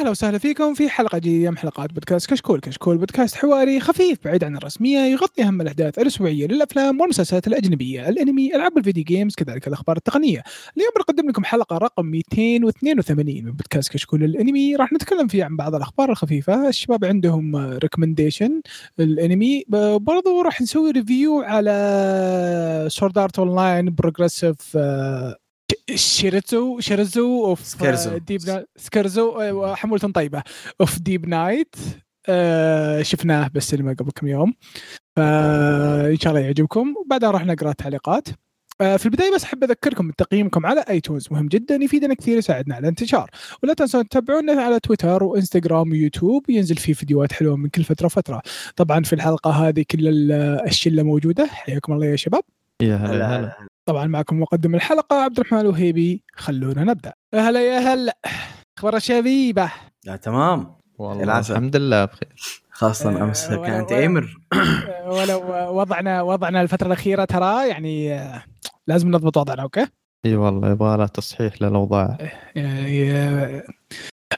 أهلا وسهلا فيكم في حلقة جديدة من حلقات بودكاست كشكول، كشكول بودكاست حواري خفيف بعيد عن الرسمية يغطي أهم الأحداث الأسبوعية للأفلام والمسلسلات الأجنبية، الأنمي، ألعاب ال video games، كذلك الأخبار التقنية. اليوم بنقدم لكم حلقة رقم 282 من بودكاست كشكول الأنمي، راح نتكلم فيه عن بعض الأخبار الخفيفة، الشباب عندهم recommendation الأنمي، برضو راح نسوي review على Sword Art Online Progressive Scherzo Scherzo of Scherzo. Deep Ni... Scherzo أيوة، حمولة طيبة. of Deep Night آه شفناه بالسينما قبل كم يوم. فان شاء الله يعجبكم. وبعدها راح نقرأ التعليقات. آه، في البداية بس أحب أذكركم بتقييمكم على iTunes مهم جدا يفيدنا كثير يساعدنا على الانتشار. ولا تنسون تتابعونا على تويتر وإنستغرام ويوتيوب. ينزل فيه فيديوهات حلوة من كل فترة فتره طبعا في الحلقة هذه كل ال- الشلة موجودة. حياكم الله يا شباب. يا هلا هلا. طبعا معكم مقدم الحلقة عبد الرحمن الوهيبي. خلونا نبدأ. هلا يا هلا. أخبار الشبيبة؟ لا تمام. والله العسل. الحمد لله بخير. خاصة آه، أمس ولا- كانت ولا- ايمر ولو وضعنا وضعنا الفترة الأخيرة ترى يعني آه، لازم نضبط وضعنا أوكي؟ إي والله يبغى لها تصحيح للأوضاع. يعني آه،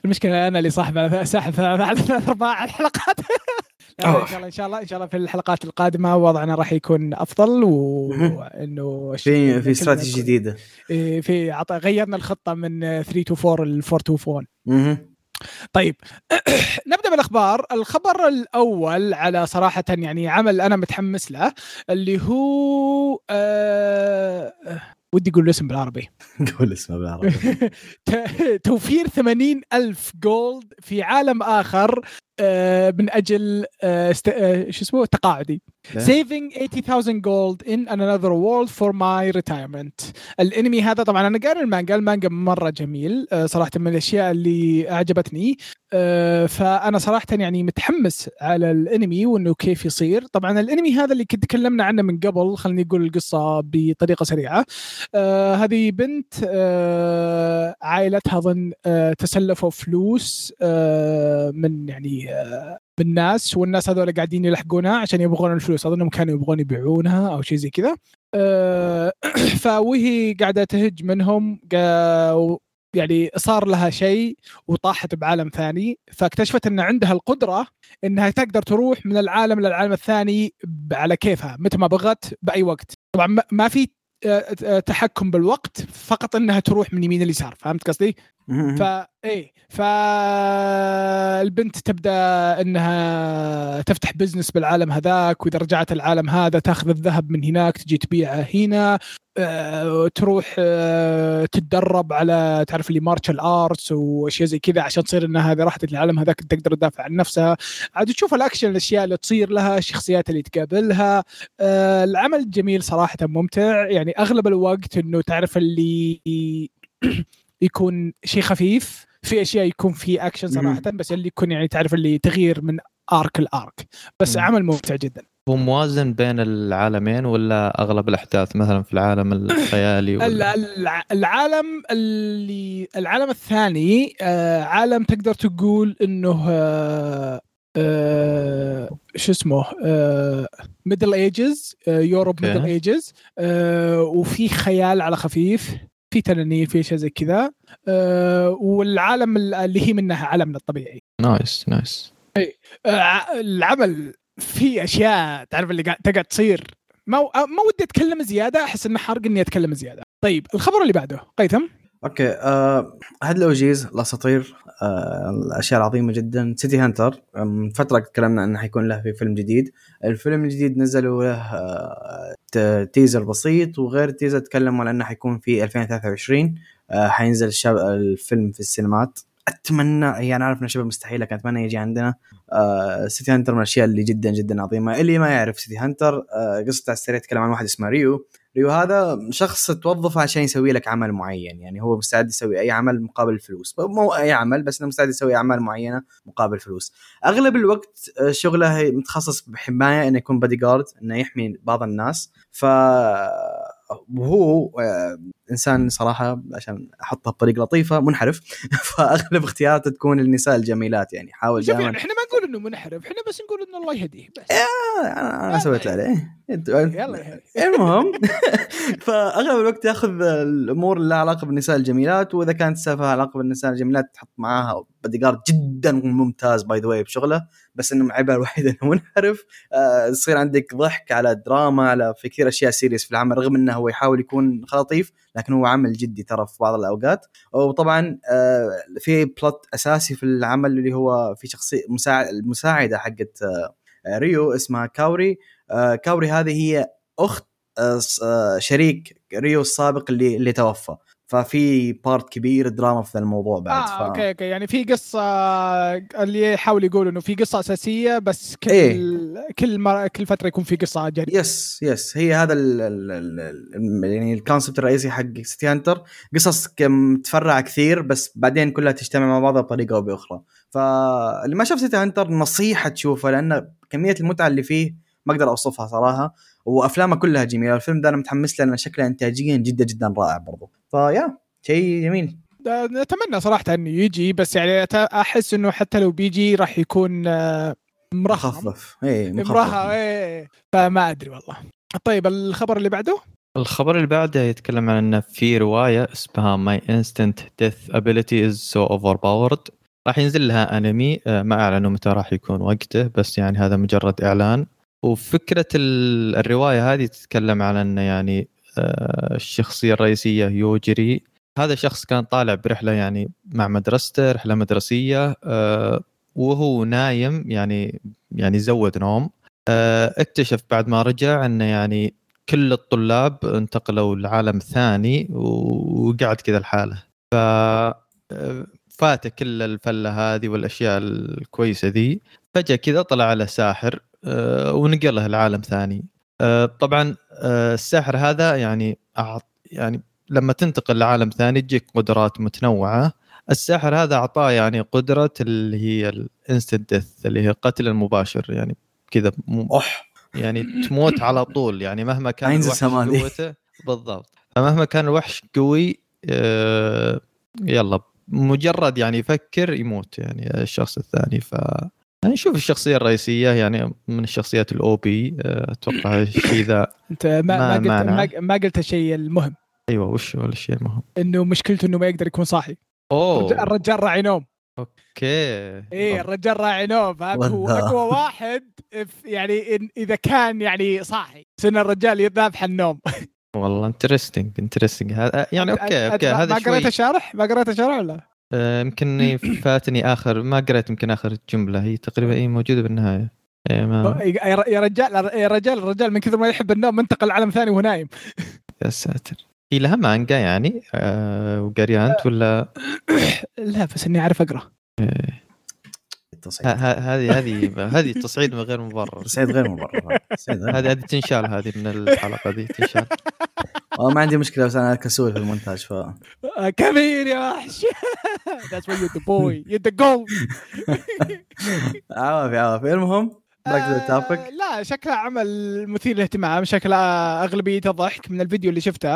المشكلة أنا اللي صاحب على ساحب ثلاث ارباع الحلقات. ان شاء الله إن شاء الله إن شاء الله في الحلقات القادمة وضعنا راح يكون أفضل. وإنه في في استراتيجي جديدة. إيه، في عط... غيرنا الخطة من 3 to 4 ل 4 to 4 مهم. طيب نبدأ بالأخبار. الخبر الأول على صراحة يعني عمل أنا متحمس له اللي هو آه... ودي أقول الاسم بالعربي. قول اسمه بالعربي. توفير 80 ألف gold في عالم آخر. من أجل آه، است- آه، شو اسمه تقاعدي. saving 80,000 gold in another world for my retirement. الانمي هذا طبعا أنا قاري المانجا المانجا مرة جميل آه، صراحة من الأشياء اللي أعجبتني آه، فأنا صراحة يعني متحمس على الانمي وإنه كيف يصير. طبعا الانمي هذا اللي كنت تكلمنا عنه من قبل خليني أقول القصة بطريقة سريعة. آه، هذه بنت آه، عائلتها ظن آه، تسلفوا فلوس آه، من يعني آه، من ناس والناس هذول قاعدين يلحقونها عشان يبغون الفلوس. اظنهم كانوا يبغون يبيعونها أو شيء زي كذا. آه، فوهي قاعدة تهج منهم يعني صار لها شيء وطاحت بعالم ثاني. فاكتشفت إن عندها القدرة إنها تقدر تروح من العالم للعالم الثاني على كيفها متى ما بغت بأي وقت. طبعا ما- في آه، آه، تحكم بالوقت فقط إنها تروح من يمين اليسار فهمت قصدي؟ فا إيه. فالبنت تبدأ إنها تفتح بزنس بالعالم هذاك وإذا رجعت العالم هذا تأخذ الذهب من هناك تجي تبيعه هنا آه، تروح آه، تتدرب على تعرف اللي martial arts وأشياء زي كذا عشان تصير إنها إذا راحت العالم هذاك تقدر تدافع عن نفسها. عاد تشوف الأكشن الأشياء اللي تصير لها الشخصيات اللي تقابلها. آه، العمل جميل صراحة ممتع. يعني أغلب الوقت إنه تعرف اللي يكون شيء خفيف في أشياء يكون في اكشن صراحة بس اللي يكون يعني تعرف اللي تغيير من arc ل arc بس مم. عمل ممتع جدا. هو موازن بين العالمين ولا أغلب الأحداث مثلا في العالم الخيالي ال- ولا الع- العالم اللي العالم الثاني آه، عالم تقدر تقول إنه آه، آه، شو اسمه Middle Ages Europe. Middle Ages وفي خيال على خفيف. في تنانين في اشياء زي كذا. آه، والعالم اللي هي منها عالمنا الطبيعي. nice nice. آه، العمل في أشياء تعرف اللي قاعد تقعد تصير. ما ما ودي أتكلم زيادة أحس إنه حرق إني أتكلم زيادة. طيب الخبر اللي بعده قيثم؟ أوكي آه هاد ال OGs الأساطير آه الأشياء العظيمة جدا City Hunter. آه، من فترة تكلمنا إنه حيكون له في فيلم جديد. الفيلم الجديد نزلوا له آه teaser بسيط وغير ال teaser تكلموا على إنه حيكون في 2023 آه حينزل الشاب الفيلم في السينمات. أتمنى هي أنا عارف انه شبه مستحيل لكن أتمنى يجي عندنا آه City Hunter من الأشياء اللي جدا جدا عظيمة. اللي ما يعرف City Hunter آه قصته على السريع تتكلم عن واحد اسمه ريو. ريو هذا شخص توظفه عشان يسوي لك عمل معين يعني هو مستعد يسوي أي عمل مقابل الفلوس. مو أي عمل بس إنه مستعد يسوي أعمال معينة مقابل فلوس. أغلب الوقت آه، شغله متخصص بحماية إنه يكون بادي جارد إنه يحمي بعض الناس. ف وهو آه، إنسان صراحة عشان احطها بطريقة لطيفة منحرف. فأغلب اختياراته تكون النساء الجميلات يعني حاول دائما. إحنا ما نقول إنه منحرف إحنا بس نقول إنه الله يهديه بس. أنا أنا سويت عليه. يلا. المهم فأغلب الوقت يأخذ الأمور اللي لها علاقة بالنساء الجميلات وإذا كانت السالفة لها علاقة بالنساء الجميلات تحط معاها بادي جارد جدا ممتاز by the way بشغلة. بس إنه عيبه الوحيد انه منحرف يصير عندك ضحك على دراما على في كثير أشياء serious في العمل رغم إنه هو يحاول يكون لطيف لكن هو عمل جدي ترى في بعض الأوقات. وطبعا آه في plot أساسي في العمل اللي هو في شخصية مساعد المساعدة حقت آه ريو اسمها كاوري. آه كاوري هذه هي أخت شريك ريو السابق اللي اللي توفى. ففي part كبير دراما في الموضوع بعد آه ف... أوكي أوكي. يعني في قصة اللي يحاول يقول إنه في قصة أساسية بس كل إيه. كل مر... كل فترة يكون في قصة جانبيه yes yes هي هذا ال ال يعني ال concept الرئيسي حق City Hunter قصص متفرعه كثير بس بعدين كلها تجتمع مع بعضها بطريقة أو بأخرى. فاللي ما شاف City Hunter نصيحة تشوفه لأن كمية المتعة اللي فيه ما أقدر أوصفها صراحة. وأفلامه كلها جميلة. الفيلم ده أنا متحمس له لأن شكله انتاجيا جدا جدا رائع برضو. فيا شيء جميل. نتمنى صراحة إنه يجي بس يعني أحس إنه حتى لو بيجي راح يكون مرخم. مخفف. اي مرخم. مخفف إيه. فما أدري والله. طيب الخبر اللي بعده؟ الخبر اللي بعده يتكلم عن إنه في رواية اسمها My Instant Death Ability is so overpowered. راح ينزل لها أنمي آه، ما أعلنوا متى راح يكون وقته بس يعني هذا مجرد إعلان. وفكرة ال- الرواية هذه تتكلم عن انه يعني آه، الشخصية الرئيسية يوجري هذا شخص كان طالع برحلة يعني مع مدرسته رحلة مدرسية آه، وهو نايم يعني يعني زود نوم آه، اكتشف بعد ما رجع انه يعني كل الطلاب انتقلوا لعالم ثاني وقعد كذا لحاله. ف فاته كل الفلة هذه والأشياء الكويسة ذي. فجأة كذا طلع على ساحر ونقله لعالم ثاني. آه، طبعا آه، الساحر هذا يعني يعني لما تنتقل لعالم ثاني تجيك قدرات متنوعة. الساحر هذا أعطاه يعني قدرة اللي هي الإنستنت ديث اللي هي القتل المباشر يعني كذا أوح. يعني تموت على طول. يعني مهما كان الوحش. قوته بالضبط. فمهما كان الوحش قوي آه، يلا مجرد يعني يفكر يموت يعني الشخص الثاني. ف يعني نشوف الشخصية الرئيسية يعني من الشخصيات ال OP أتوقع الشيء ذا أنت ما, ما, ما قلت معنى. ما, ما قلت الشيء المهم. أيوه وش هو الشيء المهم؟ إنه مشكلته إنه ما يقدر يكون صاحي. أوه. الرجال راعي نوم. okay. إيه الرجال راعي نوم. هو. اقوى واحد يعني إن إذا كان يعني صاحي سن الرجال يذابح النوم. والله interesting interesting هذا يعني okay okay ما- هذا ما قريت شوي الشرح ما قريت الشرح ولا؟ آه، يمكن فاتني آخر ما قريت يمكن آخر جملة هي تقريبا هي موجودة بالنهاية. إيه ما يا رجال يا رجال الرجال من كثر ما يحب النوم انتقل لعالم ثاني وهو نايم. يا ساتر. هي لها مانجا يعني؟ آه انت ولا؟ لا بس إني أعرف أقرأ. آه، ه- التصعيد. ه- هذه هذه هذه تصعيد من غير مبرر. تصعيد غير مبرر هذه هذه تنشال هذه من الحلقة دي تنشال. آه، ما عندي مشكلة بس أنا كسول في المونتاج ف آه، كبير يا وحش. That's why you're the boy. You're the gold عوافي عوافي المهم back آه، topic لا شكله عمل مثير للاهتمام شكله اغلبيته ضحك من الفيديو اللي شفته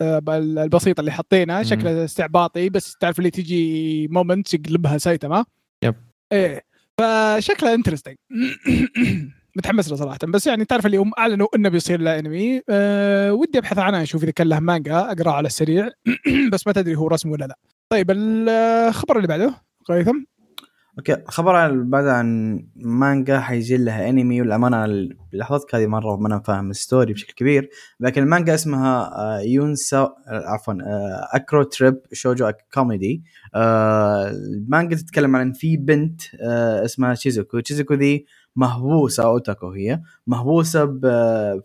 آه، البسيط اللي حاطينه مم. شكله استعباطي بس تعرف اللي تجي moment يقلبها سايتما yep. إيه. فشكله interesting متحمس له صراحة. بس يعني تعرف اللي هم أعلنوا إنه بيصير له انمي أه ودي أبحث عنها أشوف إذا كان له مانجا أقرأه على السريع. بس ما تدري هو رسم ولا لا. طيب الخبر اللي بعده هيثم okay خبر عن بعد عن مانجا حيجي لها انمي والأمانة ال- لحظتك هذه مرة ما أنا فاهم ال story بشكل كبير. لكن المانجا اسمها يونسا آه، عفوا آه، اكرو تريب شوجو كوميدي المانجا تتكلم عن في بنت آه، اسمها شيزوكو شيزوكو ذي مهووسة اوتاكو هي. مهووسة ب-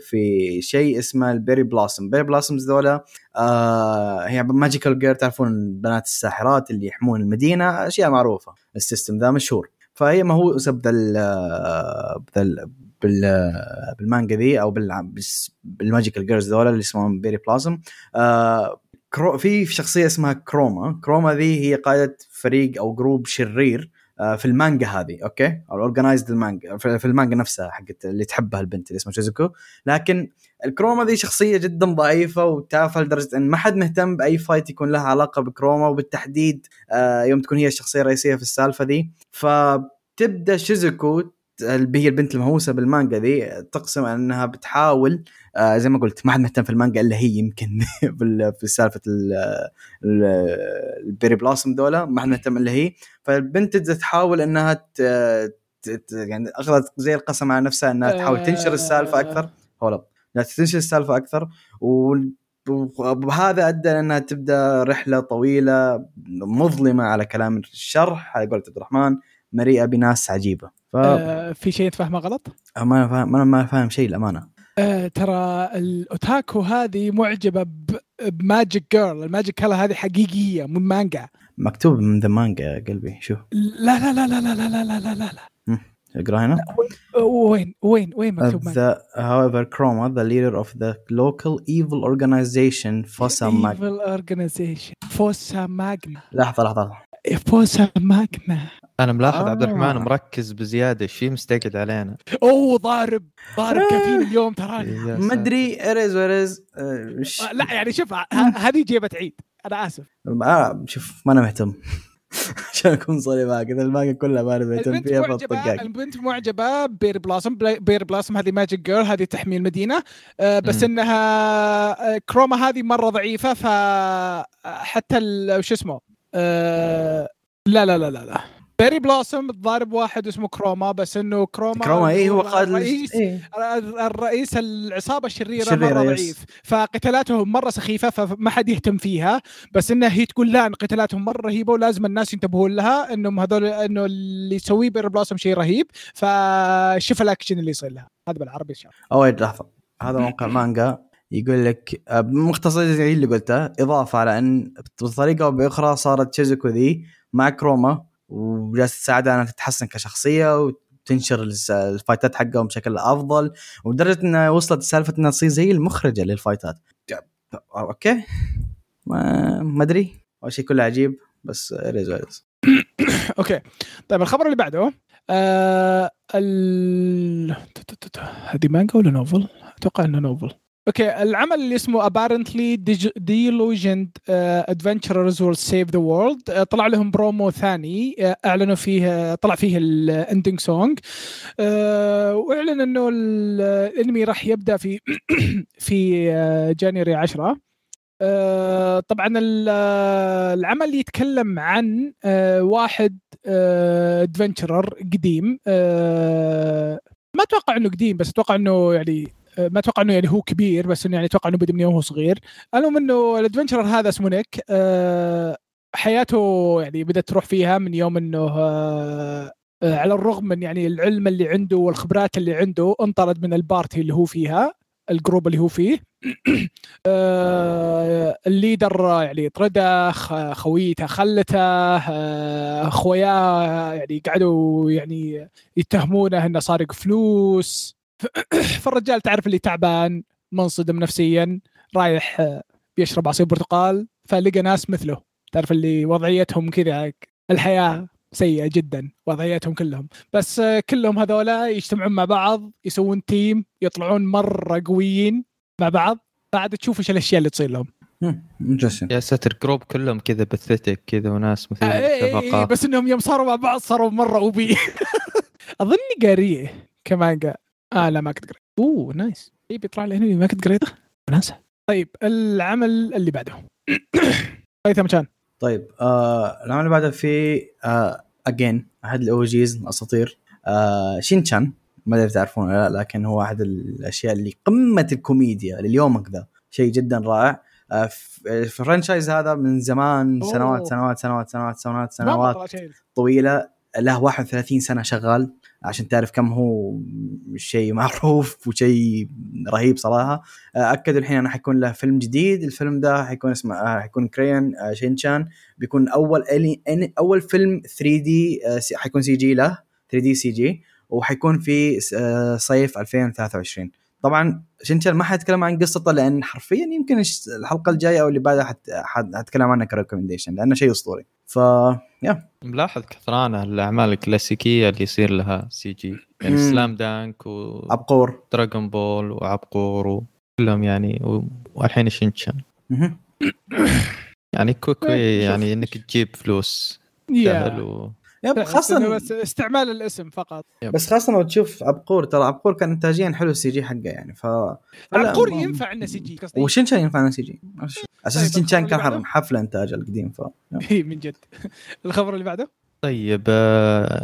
في- شيء اسمه البيري بلاسم. بيري بلاسمز ذولا آه هي magical girl تعرفون البنات الساحرات اللي يحمون المدينة أشياء معروفة. ال system ذا مشهور. فهي مهووسة بذل بذل بال بالمانجا ذي أو بالس- بال magical girls ذولا اللي اسمهم بيري بلاسم. آه كرو في شخصية اسمها كروما. كروما ذي هي قائدة فريق أو group شرير. آه، في المانجا هذه okay؟ أو ال organized المانجا في في المانجا نفسها حقت اللي تحبها البنت اللي اسمها شيزوكو لكن الكروما ذي شخصية جدا ضعيفة وتافهة لدرجة إن ما حد مهتم بأي fight يكون لها علاقة بكروما وبالتحديد آه، يوم تكون هي الشخصية الرئيسية في السالفة ذي. فتبدا شيزوكو اللي هي البنت المهووسة بالمانجا ذي تقسم إنها بتحاول آه زي ما قلت ما حد مهتم في المانجا إلا هي يمكن في سالفة ال- ال- البيري بلاسم ذولا ما حد مهتم إلا هي. فالبنت تحاول إنها يعني أخذت زي القسم على نفسها إنها تحاول تنشر السالفة أكثر. هو لا تنشر السالفة أكثر. وهذا أدى لانها تبدأ رحلة طويلة مظلمة على كلام الشرح على قولة عبد الرحمن. مليئه بناس عجيبة. ف آه في شيء تفهمه غلط؟ ما أنا فاهم ما أنا ما فاهم شيء الامانه آه ترى الأوتاكو هذه معجبة ب- ب magic girl ال magic girl هذه حقيقية مو مانجا. مكتوب من ذا مانجا يا قلبي شوف. لا لا لا لا لا لا لا لا لا لا. اقرأ هنا. وين وين وين مكتوب مانجا؟ however Chroma the leader of the local evil organization Fossa Mag ايفل اورجنايزيشن فوسا ماجنا لحظة لحظة فوسا ماجنا أنا ملاحظ عبد الرحمن آه. مركز بزيادة. في مستقعد علينا. أوه ضارب ضارب كفيل اليوم تراني ما. أدري اريز وريز آه، لا يعني شوف ه- هذه جيبة عيد. أنا آسف. آه شوف ما أنا مهتم. عشان أكون صريح معك إذا المانجا كلها ما أنا مهتم البنت فيها معجبه فطقاك البنت معجبة بير بلاسم بلا- بير بلاسم هذه magic girl هذه تحمي المدينة آه، بس مم. إنها آه، كروما هذه مرة ضعيفة ف حتى ال- شو اسمه؟ آه، لا لا لا لا لا. بيري بلاسم تضارب واحد اسمه كروما بس إنه كروما كروما اي هو قائد الرئيس إيه. الرئيس العصابة الشريرة شريرة، مره yes. ضعيف. فقتالاتهم مرة سخيفة فما حد يهتم فيها. بس انها هي تقول لا إن قتالاتهم مرة رهيبة ولازم الناس ينتبهون لها إنهم هذول إنه اللي يسويه بير بلاسم شيء رهيب. فشوف الأكشن اللي يصير لها. هذا بالعربي إن شاء الله. أو wait لحظة. هذا موقع مانجا. يقول لك آه، مختصر زي اللي قلته. إضافة على إن بطريقة أو بأخرى صارت شيزوكو ذي مع كروما وجالسه تساعدها انها تتحسن كشخصية وتنشر الفايتات حقهم بشكل أفضل ولدرجة انها وصلت سالفة إنها تصير زي المخرجة للفايتات. okay. ما أدري. أول شيء كله عجيب بس ريز okay. طيب الخبر اللي بعده آه هذه مانجا ولا novel؟ أتوقع انه novel. okay العمل اللي اسمه apparently delusioned uh, adventurers will save the world. Uh, طلع لهم برومو ثاني. Uh, أعلنوا فيه طلع فيه ال ending song وأعلن إنه ال- الأنمي راح يبدأ في في جانيوري 10 آه، طبعا ال- العمل يتكلم عن واحد ادفنتشرر قديم. ما أتوقع إنه قديم بس أتوقع إنه يعني ما أتوقع إنه يعني هو كبير بس إنه يعني أتوقع إنه بدا من يوم هو صغير. المهم إنه الادفنتشرر هذا اسمه نيك آه، حياته يعني بدأت تروح فيها من يوم إنه آه، آه، على الرغم من يعني العلم اللي عنده والخبرات اللي عنده انطرد من ال party اللي هو فيها ال group اللي هو فيه. آه، ال leader يعني طرده خويته خلته آه، خوياه يعني قعدوا يعني يتهمونه إنه سارق فلوس. فالرجال تعرف اللي تعبان منصدم نفسيا رايح آه، بيشرب عصير برتقال فلقى ناس مثله. تعرف اللي وضعيتهم كذا الحياة سيئة جدا وضعيتهم كلهم. بس آه، كلهم هذولا يجتمعون مع بعض يسوون team يطلعون مرة قويين مع بعض. بعد تشوف إيش الأشياء اللي تصير لهم. interesting يا ساتر group كلهم كذا pathetic كذا وناس مثل آه، إيه، إيه، بس إنهم يوم صاروا مع بعض صاروا مرة OP. أظني قاريه كمانجا آه لا ما كنت قريت. أوه nice. اي بيطلع لي أنمي ما كنت قريته؟ وناسه طيب العمل اللي بعده. هيثم كان طيب آه العمل اللي بعده في آه again أحد ال OGs الأساطير آه شينشان ما أدري تعرفونه لا لكن هو أحد الأشياء اللي قمة الكوميديا لليوم ذا شيء جدا رائع. آه ال franchise هذا من زمان. سنوات سنوات سنوات سنوات سنوات سنوات شيء. طويلة. له 31 سنة شغال. عشان تعرف كم هو شيء معروف وشيء رهيب صراحة. آه، اكدوا الحين إنه حيكون له فيلم جديد. الفيلم ده حيكون اسمه آه، حيكون Crayon آه، شينشان. بيكون أول ألي أول فيلم 3 D حيكون CG له 3 D CG. وحيكون في آه، صيف 2023 طبعا شينشان ما حتكلم عن قصته لأن حرفيا يمكن الحلقة الجاية أو اللي بعدها حت- حت- حتكلم عنها ك recommendation لأنه شيء أسطوري. ف يا ملاحظ كثرانة الأعمال الكلاسيكية اللي يصير لها CG يعني. Slam Dunk و Dragon عبقور Ball وعبقور وكلهم يعني و- والحين شنشن. يعني شوف. يعني إنك تجيب فلوس يا سهل و... yep خاصة بس استعمال الاسم فقط. بس خاصة لو تشوف عبقور ترى عبقور كان انتاجيا حلو ال CG حقه يعني ف عبقور ينفع إنه CG قصدي؟ وشنشان ينفع CG. أساس طيب، شنشان كان بعده؟ حفلة إنتاج القديم ف إي، من جد. الخبر اللي بعده؟ طيب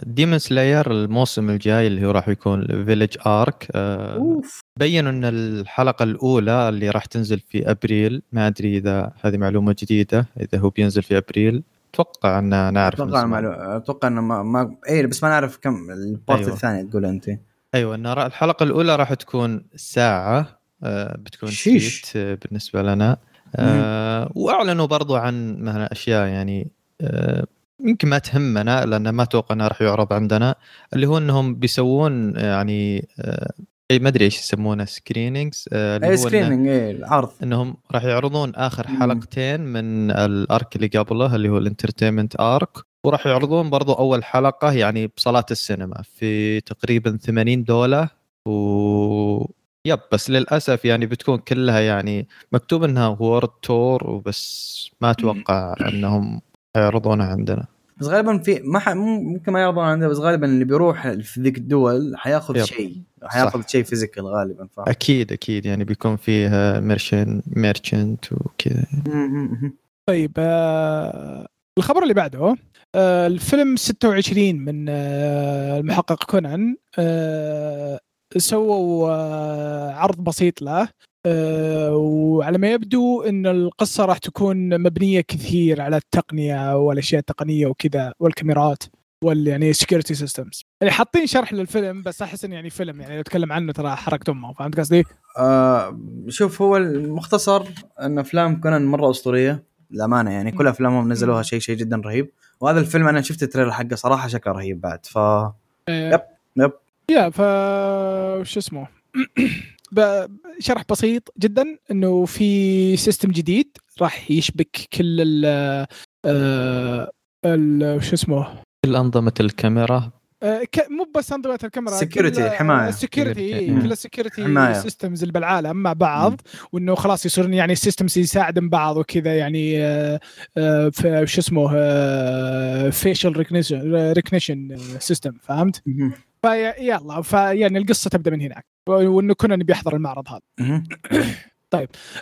Demon Slayer الموسم الجاي اللي هو راح يكون Village Arc of. بينوا إن الحلقة الأولى اللي راح تنزل في أبريل ما أدري إذا هذه معلومة جديدة إذا هو بينزل في أبريل. أتوقع ان نعرف أتوقع أتوقع إنه ما, ما اي بس ما نعرف كم ال part أيوة. الثاني تقول أنت أيوه ان الحلقة الأولى راح تكون ساعة آه، بتكون شيش. آه، بالنسبة لنا آه، وأعلنوا برضو عن مثلا أشياء يعني آه، يمكن ما تهمنا لأن ما أتوقع انها راح يعرض عندنا اللي هو إنهم بيسوون يعني آه، إي ما أدري إيش يسمونه screenings اللي إي screening إي العرض. إنهم راح يعرضون آخر. حلقتين من ال arc اللي قبله اللي هو ال Entertainment Arc وراح يعرضون برضو أول حلقة يعني بصالات السينما في تقريبا 80 دولة. و yep بس للأسف يعني بتكون كلها يعني مكتوب إنها world tour وبس ما أتوقع إنهم يعرضونها عندنا. بس غالبا في ما ح... ممكن ما يعرضون عندنا بس غالبا اللي بيروح في ذيك الدول حياخذ. شيء. حياخذ صح. شيء physical غالبا ف... أكيد أكيد يعني بيكون فيه merchan merchant وكذا. طيب آه الخبر اللي بعده آه الفيلم 26 من آه المحقق كونان آه سووا آه عرض بسيط له آه وعلى ما يبدو إن القصة راح تكون مبنية كثير على التقنية والأشياء التقنية وكذا والكاميرات وال يعني security systems يعني حاطين شرح للفيلم بس أحس إنه يعني فيلم يعني لو اتكلم عنه ترى حرقت أمه فهمت قصدي؟ آه شوف هو المختصر إن أفلام كونان مرة أسطورية للأمانة يعني كل أفلامهم نزلوها. شيء شيء جدا رهيب وهذا الفيلم أنا شفت ال trailer حقه صراحة شكله رهيب بعد ف آه، yep، yep. yeah ف شو اسمه شرح بسيط جدا إنه في system جديد راح يشبك كل ال آه، ال شو اسمه كل انظمه الكاميرا ك- مو بس أنظمة الكاميرا Security، حماية. ال security مم. كل ال security. systems اللي بالعالم مع بعض وإنه خلاص يصيرون يعني ال systems يساعدن بعض وكذا يعني آه، آه، في شو اسمه facial recognition system فهمت؟ فيلا فيعني القصة تبدأ من هناك وإنه كنا نبي يحضر المعرض هذا مهم.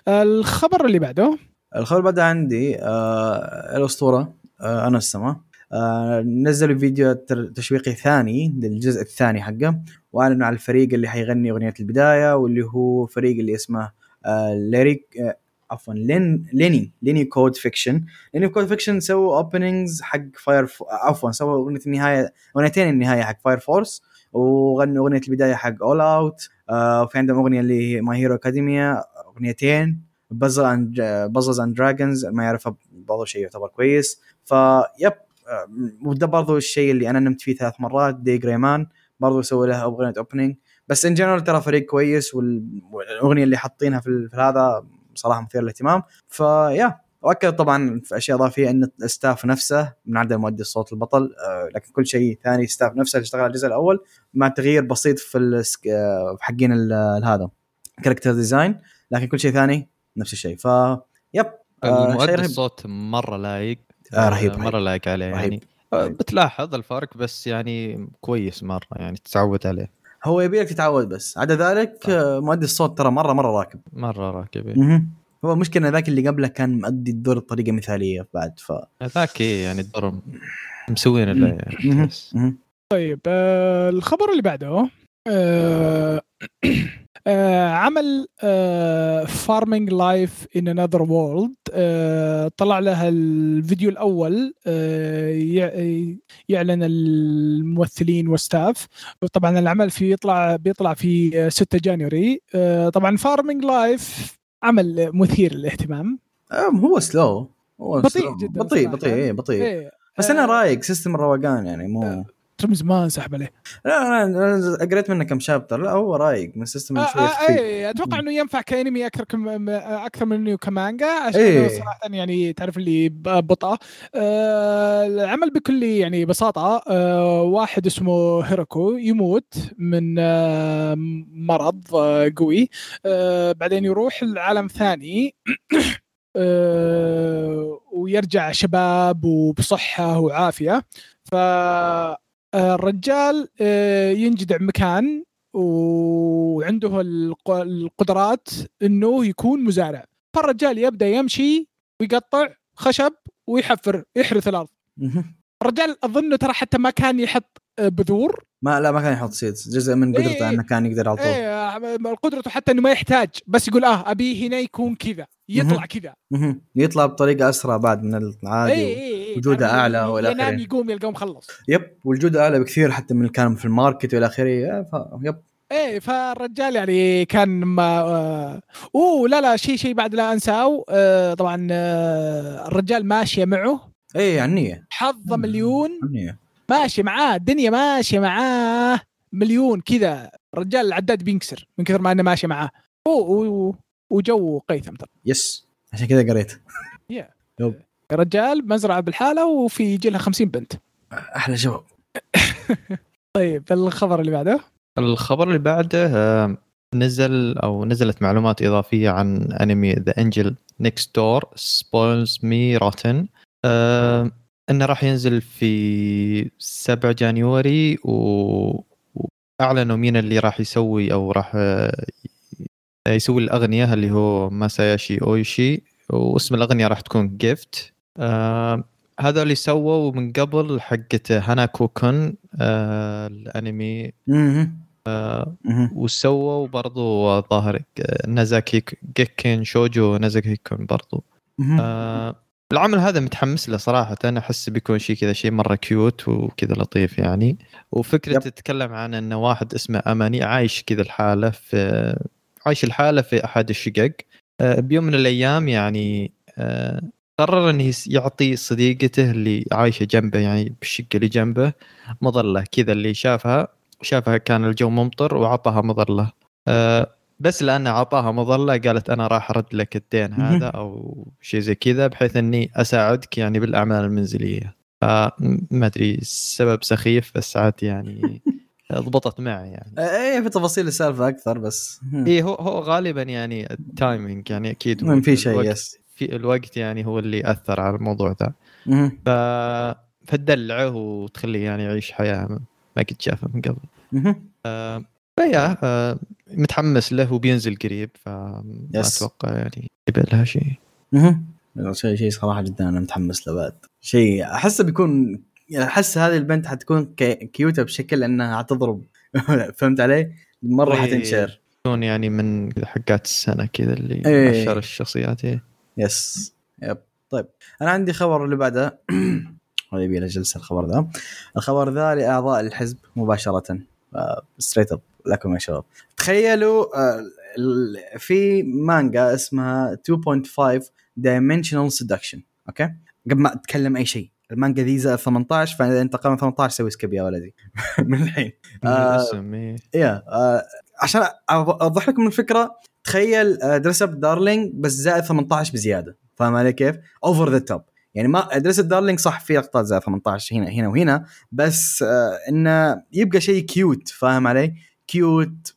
الخبر اللي بعده الخبر بعد عندي آه الأسطورة آه أنوس سما آه نزلوا فيديو تشويقي ثاني للجزء الثاني حقه وأعلنوا على الفريق اللي حيغني أغنية البداية واللي هو فريق اللي اسمه آه lyric آه عفوا لين Lenny Lenny code fiction Lenny code fiction سووا openings حق Fire. عفوا سووا أغنية النهاية أغنيتين النهاية حق Fire Force وغنوا أغنية البداية حق All Out وفي عندهم أغنية اللي هي My Hero Academia أغنيتين Puzzle and Puzzles and Dragons ما يعرفها برضه شيء يعتبر كويس vibe وده برضه الشيء اللي أنا نمت فيه ثلاث مرات D.Gray-man برضه سووا لها اغنيه opening بس in general ترى فريق كويس وال- والأغنية اللي حاطينها في, في هذا صراحة مثير للاهتمام. ف yeah واكد طبعا في أشياء إضافية إن ال staff نفسه من عدا مؤدي الصوت البطل آه، لكن كل شيء ثاني staff نفسه اللي اشتغل على الجزء الأول مع تغيير بسيط في آه، حقين هذا character design لكن كل شيء ثاني نفس الشيء. ف yep آه، المؤدي. الصوت مرة لايق. آه، رهيب، مرة لايق عليه رهيب. يعني. آه، بتلاحظ الفرق بس يعني كويس مرة يعني تتعود عليه. هو يبي لك تتعود بس. عدا ذلك صح. آه، مؤدي الصوت ترى مره مرة راكب. مرة راكب إيه. هو المشكلة ذاك اللي قبله كان مؤدي الدور بطريقة مثالية بعد ف ذاك إيه يعني الدور مسوين اللي يعني. طيب آه الخبر اللي بعده آه آه عمل Farming Life in Another World طلع لها الفيديو الأول آه يع- يعلن الممثلين وال staff طبعا العمل في يطلع بيطلع في آه، 6 January. آه طبعا Farming Life عمل مثير للاهتمام. آه، هو slow هو بطيء slow. جداً بطيء. بطيء إيه بطيء. إيه بس أنا رايق system الروقان يعني مو ترى من زمان سحب عليه. لا أنا قريت منه كم chapter لا هو رايق من system آه شوية آه خفيف. إيه أتوقع إنه ينفع كأنمي أكثر كم أكثر من انه كمانجا عشان إيه. إيه. صراحة يعني تعرف اللي ب- بطأ. آه العمل بكل يعني بساطة آه واحد اسمه هيروكو يموت من آه مرض آه قوي. آه بعدين يروح لعالم ثاني. آه ويرجع شباب وبصحة وعافية. ف الرجال آه، ينجدع مكان وعنده الق- القدرات إنه يكون مزارع فالرجال يبدأ يمشي ويقطع خشب ويحفر يحرث الأرض. الرجال أظنه ترى حتى ما كان يحط بذور. ما لا ما كان يحط سيدز جزء من إيه، قدرته إيه. إنه كان يقدر على طول. إيه قدرته حتى إنه ما يحتاج. بس يقول آه ابيه هنا يكون كذا. يطلع. كذا. يطلع بطريقة أسرع بعد من العادي اي اي اي وجودة تعرف أعلى ي- وإلى ينام آخره. يقوم يلقاه مخلص. yep والجودة أعلى بكثير حتى من اللي كان في ال market وإلى آخره. ف... yep. إيه فالرجال يعني كان ما آه أوه لا لا شيء شيء بعد لا أنساه. آه طبعا آه الرجال ماشية معه. اي عنيه حظه مليون. عنيه ماشي معاه الدنيا ماشية معاه. مليون كذا. الرجال العداد بينكسر من كثر ما إنه ماشي معاه. أوه، وجو قيثم ترى. يس. عشان كذا قريت. رجال مزرعة بالحالة وفي يجي لها 50 بنت. أحلى شباب طيب الخبر اللي بعده؟ الخبر اللي بعده نزل أو نزلت معلومات إضافية عن أنمي The Angel Next Door Spoils Me Rotten إنه راح ينزل في 7 January و... وأعلنوا مين اللي راح يسوي أو راح آه، يسوي الأغنية اللي هو ماسايوشي أويشي واسم الأغنية راح تكون Gift آه هذا اللي سووا من قبل حقت هاناكو كون آه الأنمي. آه. وسووا برضو ظاهر نوزاكي جيكان شوجو نوزاكي كون برضو. آه العمل هذا متحمس له صراحة. أنا أحس بيكون شيء كذا شيء مرة cute وكذا لطيف يعني. وفكرة yep. تتكلم عن أنه واحد اسمه أماني عايش كذا الحالة في عايش الحالة في أحد الشقق. آه بيوم من الأيام يعني آه قرر إنه يعطي صديقته اللي عايشة جنبه يعني بالشقة اللي جنبه مظلة كذا اللي شافها. شافها كان الجو ممطر وعطاها مظلة. أه بس لأنه عطاها مظلة قالت أنا راح أرد لك الدين. هذا أو شيء زي كذا بحيث إني أساعدك يعني بالأعمال المنزلية فما أدري السبب سخيف بس عاد يعني ضبطت معي يعني إيه في تفاصيل السالفة أكثر بس. اي هو هو غالبا يعني ال timing يعني أكيد في شيء yes في الوقت يعني هو اللي أثر على الموضوع ذا. ف فتدلعه وتخليه يعني يعيش حياة ما قد شافها من قبل. فيا متحمس له وبينزل قريب فما yes. أتوقع يعني يبقى لها شيء. شيء شيء صراحة جدا أنا متحمس له بعد شيء أحسه بيكون يعني أحس هذه البنت حتكون كي- كيوتة بشكل إنها حتضرب فهمت علي؟ مرة إيه. حتنشر تكون يعني من حقات السنة كذا اللي إيه. اشهر الشخصيات إيه. yes yep طيب أنا عندي خبر اللي بعده هذا يبي له جلسة الخبر ذا الخبر ذا لأعضاء الحزب مباشرة straight up لكم يا شباب. تخيلوا آه، في مانجا اسمها 2.5 Dimensional Seduction أوكي؟ قبل ما أتكلم أي شيء. المانجا ذي زائد 18 فإذا أنت قام 18 سوي skip يا ولدي. من الحين. آه،. يا آه عشان أوضح لكم الفكرة. تخيل Dress-Up Darling بس زائد 18 بزيادة. فاهم علي كيف؟ over the top يعني ما Dress-Up Darling صح في لقطات زائد 18 هنا هنا وهنا بس آه إنه يبقى شيء cute فاهم علي؟ cute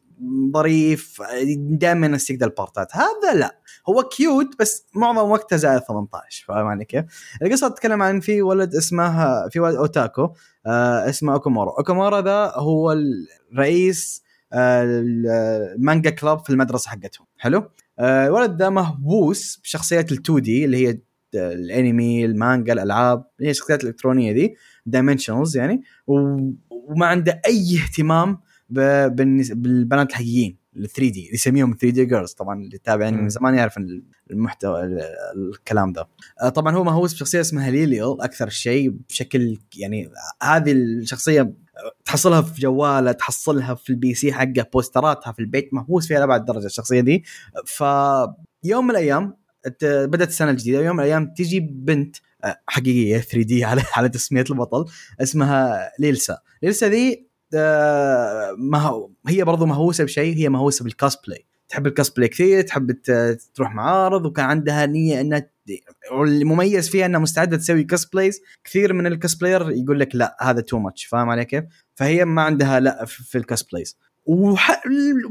ظريف دائما ذا البارتات هذا لا هو cute بس معظم وقته زائد 18 فاهم علي كيف؟ القصة تتكلم عن في ولد اسمه في ولد أوتاكو آه اسمه أوكومورو. أوكومورو ذا هو الرئيس آه، المانجا club في المدرسة حقتهم. حلو؟ آه، الولد ذا مهووس بشخصيات ال 2D اللي هي الأنمي المانجا الألعاب هي الشخصيات الإلكترونية D dimensionals يعني وما عنده أي اهتمام بالبنات الحقيقيين ال 3D يسميهم 3D girls طبعا اللي تابعني. من زمان يعرف المحتوى ال- الكلام ذا آه، طبعا هو مهووس بشخصيه اسمها ليليو أكثر شيء بشكل يعني هذه الشخصية تحصلها في جواله تحصلها في ال PC حقه بوستراتها في البيت مهووس فيها لأبعد درجة الشخصية دي. فيوم من الأيام بدأت السنة الجديدة يوم من الأيام تيجي بنت آه، حقيقية 3D على على تسمية البطل اسمها ليلسا. ليلسا ذي ما هو- هي برضو مهووسة بشيء هي مهووسة بالكوسبلاي تحب الكوسبلاي كثير تحب تروح معارض وكان عندها نية إنها والمميز فيها إنها مستعدة تسوي cosplays كثير من ال cosplayer يقول لك لا هذا too much فاهم علي كيف؟ فهي ما عندها لا في ال cosplays.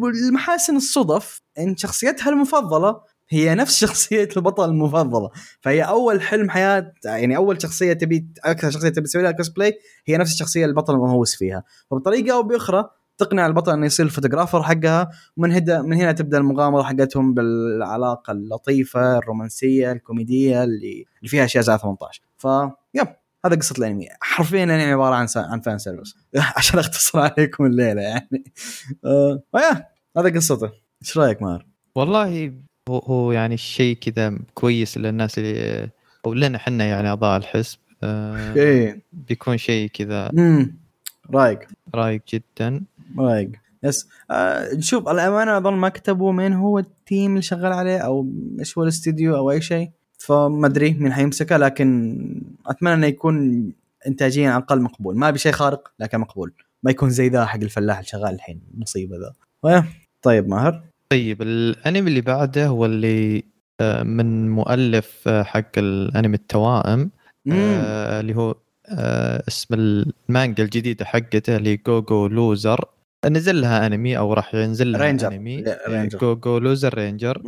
ومن محاسن الصدف إن شخصيتها المفضلة هي نفس شخصية البطل المفضلة. فهي أول حلم حياة يعني أول شخصية تبي أكثر شخصية تبي تسوي لها كوسبلاي هي نفس الشخصية البطل المهووس فيها. فبطريقة أو بأخرى تقنع البطل إنه يصير ال photographer حقها. ومن هدا من هنا تبدأ المغامرة حقتهم بالعلاقة اللطيفة الرومانسية الكوميدية اللي اللي فيها أشياء زائد 18 ف yep هذا قصة الأنمي. حرفيا الانمي عبارة عن عن fan service عشان أختصر عليكم الليلة يعني. آه هذا قصته. إيش رأيك مار؟ والله هو, هو يعني شيء كذا كويس للناس اللي أو لنا إحنا يعني أعضاء الحزب آه إيه. بيكون شيء كذا امم رايق. رايق جدا. رايق. yes. آه شوف الأمانة أظن ما كتبوا مين هو ال team اللي شغال عليه أو إيش هو الاستديو أو أي شيء. فما أدري مين حيمسكه لكن أتمنى إنه يكون انتاجيا أقل مقبول. ما بشيء خارق لكن مقبول. ما يكون زي ذا حق الفلاح اللي شغال الحين مصيبة ذا. طيب ماهر؟ طيب الأنمي اللي بعده هو اللي آه، من مؤلف آه، حق الأنمي التوائم آه اللي هو آه اسم المانجا الجديدة حقته اللي Go Go Loser نزل لها أنمي أو راح ينزل لها Ranger. أنمي Ranger. Go Go Loser Ranger.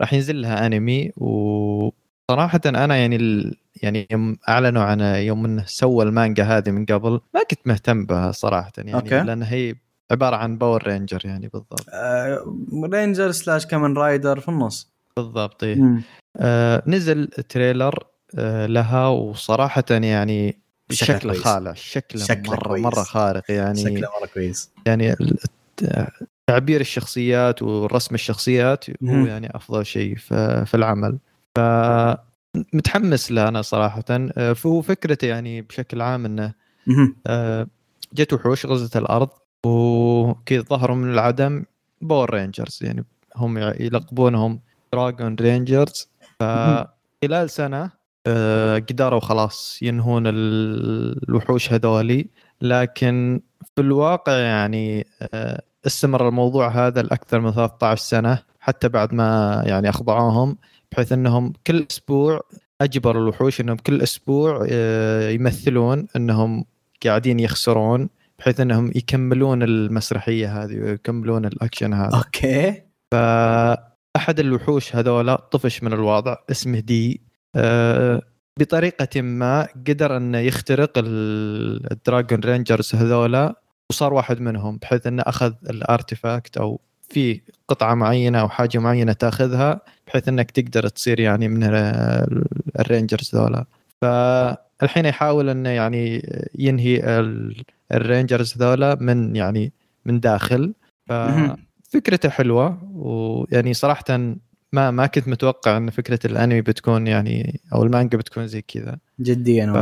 راح ينزل لها أنمي وصراحه أنا يعني ال... يعني يوم أعلنوا عن يوم إنه سوى المانجا هذه من قبل ما كنت مهتم بها صراحة يعني okay. لأن هي عبارة عن Power Ranger يعني بالضبط آه Ranger slash Kamen Rider في النص بالضبط إيه. مم. آه نزل trailer آه لها وصراحة يعني شكله. خالع شكله, شكله مرة كويس. مره خارق يعني شكله مرة كويس يعني تعبير الشخصيات ورسم الشخصيات هو مهم. يعني أفضل شيء ف- في العمل ف متحمس له أنا صراحة آه، فهو فكرته يعني بشكل عام إنه. آه، جت وحوش غزت الأرض وكذا ظهروا من العدم Power Rangers يعني هم يلقبونهم Dragon Rangers فخلال سنة آه، قدروا خلاص ينهون ال- الوحوش هذولي. لكن في الواقع يعني آه، استمر الموضوع هذا لأكثر من 13 سنة حتى بعد ما يعني أخضعوهم بحيث إنهم كل أسبوع اجبروا الوحوش إنهم كل أسبوع آه، يمثلون إنهم قاعدين يخسرون. بحيث إنهم يكملون المسرحية هذه ويكملون الأكشن هذا. okay. فاحد الوحوش هذولا طفش من الوضع اسمه D. آه، بطريقة ما قدر إنه يخترق ال- ال Dragon Rangers هذولا وصار واحد منهم بحيث إنه أخذ ال artifact أو في قطعة معينة أو حاجة معينة تأخذها بحيث إنك تقدر تصير يعني من ال- ال Rangers ذولا فالحين يحاول إنه يعني ينهي ال- ال Rangers ذولا من يعني من داخل. مهم. ففكرته حلوة ويعني صراحة ما ما كنت متوقع إن فكرة الأنمي بتكون يعني أو المانجا بتكون زي كذا. جديا ف...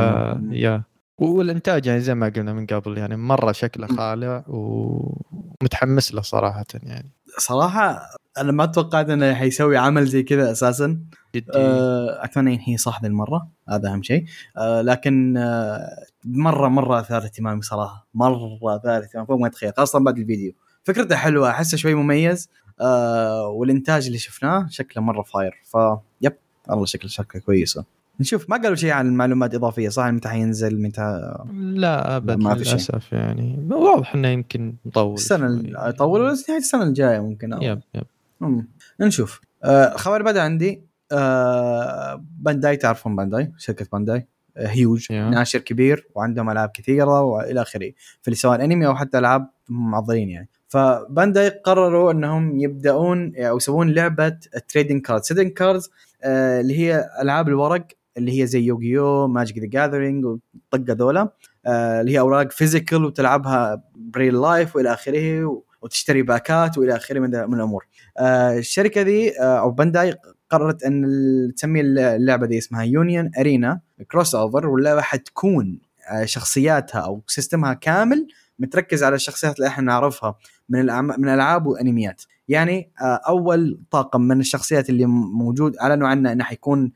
yeah. والإنتاج يعني زي ما قلنا من قبل يعني مرة شكله خالع ومتحمس له صراحة يعني. صراحة أنا ما توقعت إنه حيسوي عمل زي كذا أساسا. جدي. آه، أتمنى ينهي صح ذي المرة هذا أهم شيء. آه، لكن آه، مرة مرة أثار اهتمامي صراحة. مرة أثار اهتمامي فوق ما تتخيل خاصة بعد الفيديو. فكرته حلوة أحسه شوي مميز. آه، والإنتاج اللي شفناه شكله مرة فاير. فيب والله شكله شكله كويسه نشوف ما قالوا شيء عن المعلومات إضافية صح؟ متى حينزل متى؟ لا أبد ما في شيء. للأسف يعني. واضح إنه يمكن مطول السنة ولا نهاية السنة الجاية ممكن أو. yep yep. مم. نشوف. آه، اللي بعده عندي. آه، Bandai تعرفون Bandai؟ شركة Bandai. آه، هيوج يا. ناشر كبير وعندهم ألعاب كثيرة وإلى آخره. في اللي سواء انمي أو حتى ألعاب معضلين يعني. ف Bandai قرروا إنهم يبدأون أو يسوون لعبة trading cards trading cards اللي هي ألعاب الورق اللي هي زي Yu-Gi-Oh Magic the Gathering والطقة ذولا آه، اللي هي أوراق physical وتلعبها ب real life وإلى آخره وتشتري باكات وإلى آخره من, من الأمور آه، الشركة ذي آه، أو Bandai قررت أن تسمي اللعبة دي اسمها Union Arena crossover واللعبة حتكون شخصياتها أو system ها كامل متركز على الشخصيات اللي إحنا نعرفها من. من ألعاب وأنميات يعني أول طاقم من الشخصيات اللي موجود أعلنوا عنه إنه حيكون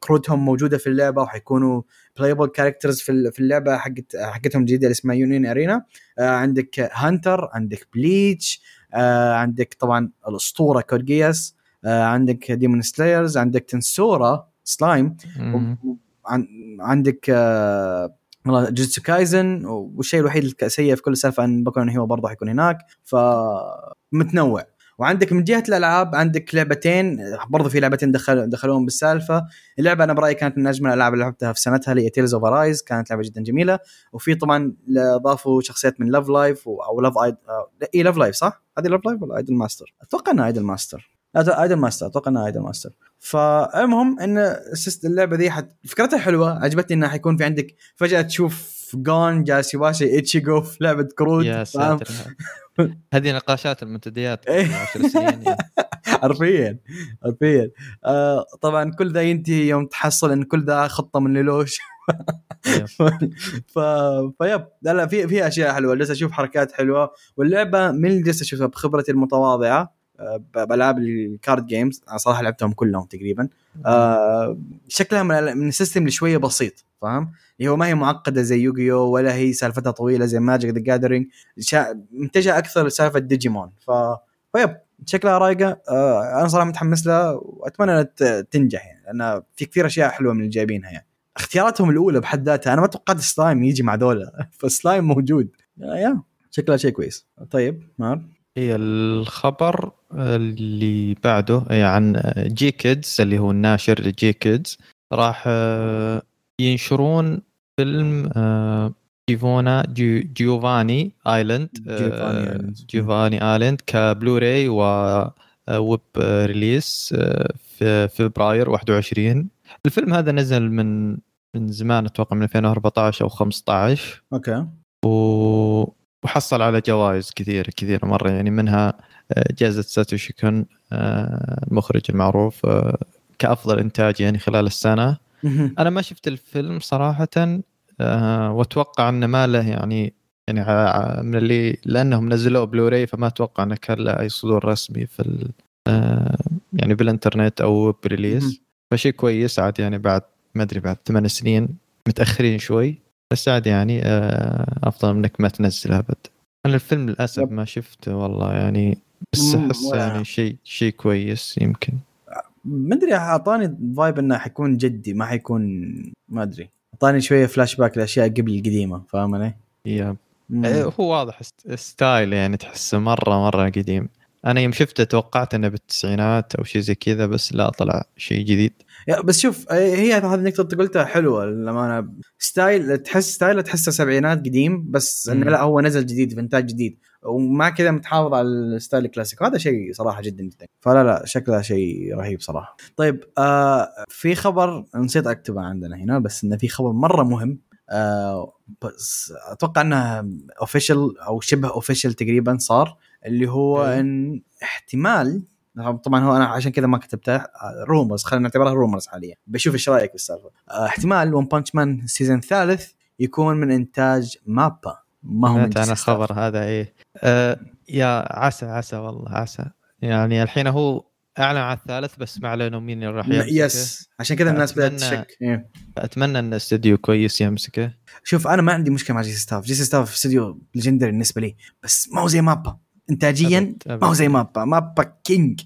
كروتهم موجودة في اللعبة وحيكونوا playable characters في ال- في اللعبة حقت حقتهم الجديدة اللي اسمها Union Arena آه، عندك Hunter عندك Bleach آه، عندك طبعا الأسطورة Code Geass آه، عندك Demon Slayers عندك Tensura Slime عندك والله Jujutsu Kaisen والشيء الوحيد السيء في كل سالفة ان Boku Hero برضه حيكون هناك. فمتنوع وعندك من جهة الألعاب عندك لعبتين برضو في لعبتين دخل دخلوهم بالسالفة. اللعبة أنا برأيي كانت من أجمل الألعاب اللي لعبتها في سنتها اللي هي Tales of Arise كانت لعبة جدا جميلة. وفي طبعا ضافوا شخصيات من Love Live أو Love ايد اي Love Live صح؟ هذه Love Live ولا Idolmaster؟ أتوقع إنها Idolmaster Idolmaster أتوقع إنها Idolmaster فالمهم إن اللعبة ذي حت... فكرتها حلوة عجبتني إنها حيكون في عندك فجأة تشوف Gon جالس يهاوش Ichigo في لعبة كروت يا ساتر. هذه نقاشات المنتديات إيه. 10 سنين يعني. حرفيا حرفيا. آه طبعا كل ذا ينتهي يوم تحصل إن كل ذا خطة من Lelouch. ف... ف yep لا لا في في أشياء حلوة. جالس أشوف حركات حلوة. واللعبة من اللي جالس أشوفها؟ بخبرتي المتواضعة. بالعاب ال card games أنا صراحة لعبتهم كلهم تقريبا. آه شكلها من, ال system شوية بسيط فاهم؟ اللي هو ما هي معقدة زي Yu-Gi-Oh ولا هي سالفتها طويلة زي Magic the Gathering متجهه أكثر لسالفه ديجيمون ف ف yep شكلها رايقة. آه أنا صراحة متحمس لها وأتمنى إنها تنجح يعني لأن في كثير أشياء حلوة من اللي جايبينها يعني. اختياراتهم الأولى بحد ذاتها أنا ما توقعت سلايم يجي مع دوله فسلايم موجود. yeah yeah شكلها شيء كويس. طيب مار؟ هي الخبر اللي بعده هي عن GKIDS اللي هو الناشر GKIDS راح آه، ينشرون فيلم آه، Giovanni جي Giovanni's Island آه، Giovanni's Island. Giovanni's Island كبلوراي و web release في فبراير 21 الفيلم هذا نزل من من زمان أتوقع من 2014 أو 15 أوكي. و... وحصل على جوائز كثيرة كثيرة مرة يعني منها آه، جائزة Satoshi Kon آه، المخرج المعروف آه، كأفضل إنتاج يعني خلال السنة. أنا ما شفت الفيلم صراحة آه، وأتوقع أنه ما له يعني يعني من اللي لأنهم نزلوه بلوراي فما أتوقع أنه كان له أي صدور رسمي في ال... يعني بالإنترنت أو ب release فشيء كويس عاد يعني بعد ما أدري بعد ثمان سنين متأخرين شوي. بس عاد يعني آه، أفضل من إنك ما تنزل أبد أنا الفيلم للأسف yep. ما شفته والله يعني بس أحس يعني شيء شيء كويس يمكن ما أدري أعطاني vibe إنه حيكون جدي ما حيكون ما أدري أعطاني شوية فلاش باك لأشياء قبل القديمة فاهم علي؟ مم. إيه، هو واضح st- style يعني تحسه مرة مرة قديم أنا يوم شفته توقعت إنه بالتسعينات أو شيء زي كذا بس لا طلع شيء جديد بس شوف هي هذه النقطة اللي قلتها حلوة للأمانة. style تحس style ه تحسه سبعينات قديم بس انه. لا هو نزل جديد في انتاج جديد. ومع كذا متحافظ على ال style ال classic. وهذا شيء صراحة جدا جدا. فلا لا شكلها شيء رهيب صراحة. طيب آه في خبر نسيت أكتبه عندنا هنا بس إنه في خبر مرة مهم. آه بس أتوقع إنه official أو شبه official تقريبا صار اللي هو إيه. إن احتمال طبعا هو أنا عشان كذا ما كتبته. rumors خلينا نعتبرها rumors حاليا. بشوف إيش رأيك بالسالفه احتمال One Punch Man ال season الثالث يكون من إنتاج MAPPA. ما هو من عن الخبر. هذا إيه. آه يا عسى عسى والله عسى. يعني الحين هو أعلن عن الثالث بس ما اعلنوا مين اللي راح يمسكه. yes عشان كذا الناس بدأت تشك. إيه. أتمنى إن استوديو كويس يمسكه. شوف أنا ما عندي مشكلة مع J.C. Staff. J.C. Staff استوديو legendary بالنسبة لي بس ما هو زي MAPPA. انتاجيا. ما هو زي MAPPA MAPPA king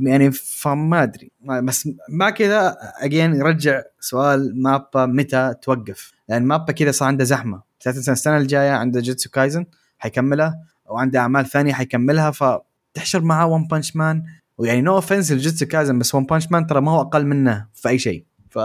يعني فما أدري. ما- بس مع كذا again يرجع سؤال MAPPA متى توقف. لأن MAPPA كذا صار عنده زحمة. تنسى السنة الجاية عنده Jujutsu Kaisen حيكملها وعنده أعمال ثانية حيكملها فتحشر معاه One Punch Man ويعني no offense ل Jujutsu Kaisen بس One Punch Man ترى ما هو أقل منه في أي شيء. ف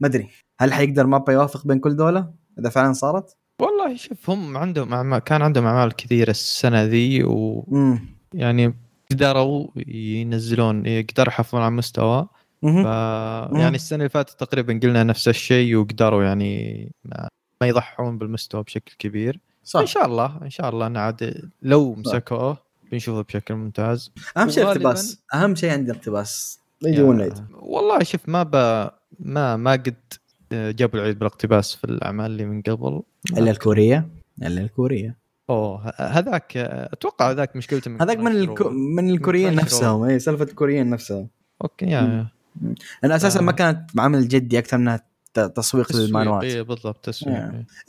ما أدري. هل حيقدر مابا يوافق بين كل دولة؟ إذا فعلا صارت؟ والله شوف هم عندهم أعمال كان عندهم أعمال كثيرة السنة ذي ويعني امم قدروا ينزلون يقدروا يحافظون على المستوى ف يعني السنة اللي فاتت تقريبا قلنا نفس الشيء وقدروا يعني ما, ما يضحون بالمستوى بشكل كبير. صح. إن شاء الله إن شاء الله إن عاد لو مسكوه بنشوفه بشكل ممتاز. أهم شيء وغالباً- اقتباس. أهم شيء عندي اقتباس. يا- العيد والله شوف ما ب... ما ما قد جابوا العيد بالاقتباس في الأعمال اللي من قبل. إلا الكورية؟ إلا الكورية. أوه هذاك أتوقع هذاك مشكلته من هذاك من الكو... من الكوريين نفسهم اي سالفة الكوريين نفسها okay يا لأن أساسا آه. ما كانت عمل جدي أكثر منها تسويق للمانوات. إيه بالضبط تسويق.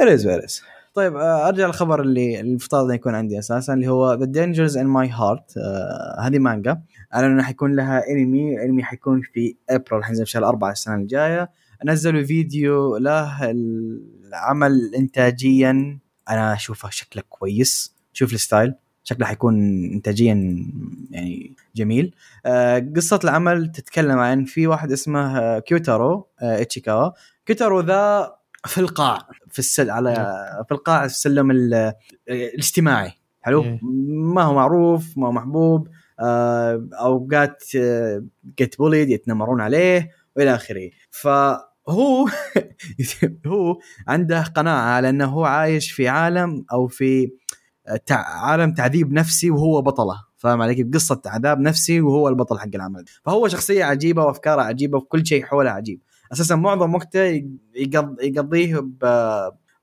anyways anyways طيب آه، أرجع للخبر اللي المفترض انه يكون عندي أساسا اللي هو The Dangers in My Heart هذه مانجا. اعلنوا إنه حيكون لها انمي انمي حيكون في ابريل حينزل في شهر أربعة السنة الجاية. نزلوا فيديو له العمل انتاجيا. أنا أشوفه شكله كويس. شوف ال style. شكله حيكون انتاجيا يعني جميل. آه، قصة العمل تتكلم عن في واحد اسمه آه، كيوتارو آه، إتشيكاوا. كيوتارو ذا في القاع. في السل على في القاع في السلم ال- الاجتماعي. حلو؟ إيه. ما هو معروف ما هو محبوب. أوقات جيت بوليد يتنمرون عليه وإلى آخره. فهو هو عنده قناعة على أنه هو عايش في عالم أو في تع... عالم تعذيب نفسي وهو بطلة. فاهم علي كيف؟ قصة عذاب نفسي وهو البطل حق العمل. فهو شخصية عجيبة وافكاره عجيبة وكل شيء حوله عجيب. أساسا معظم وقته يقض... يقضيه ب...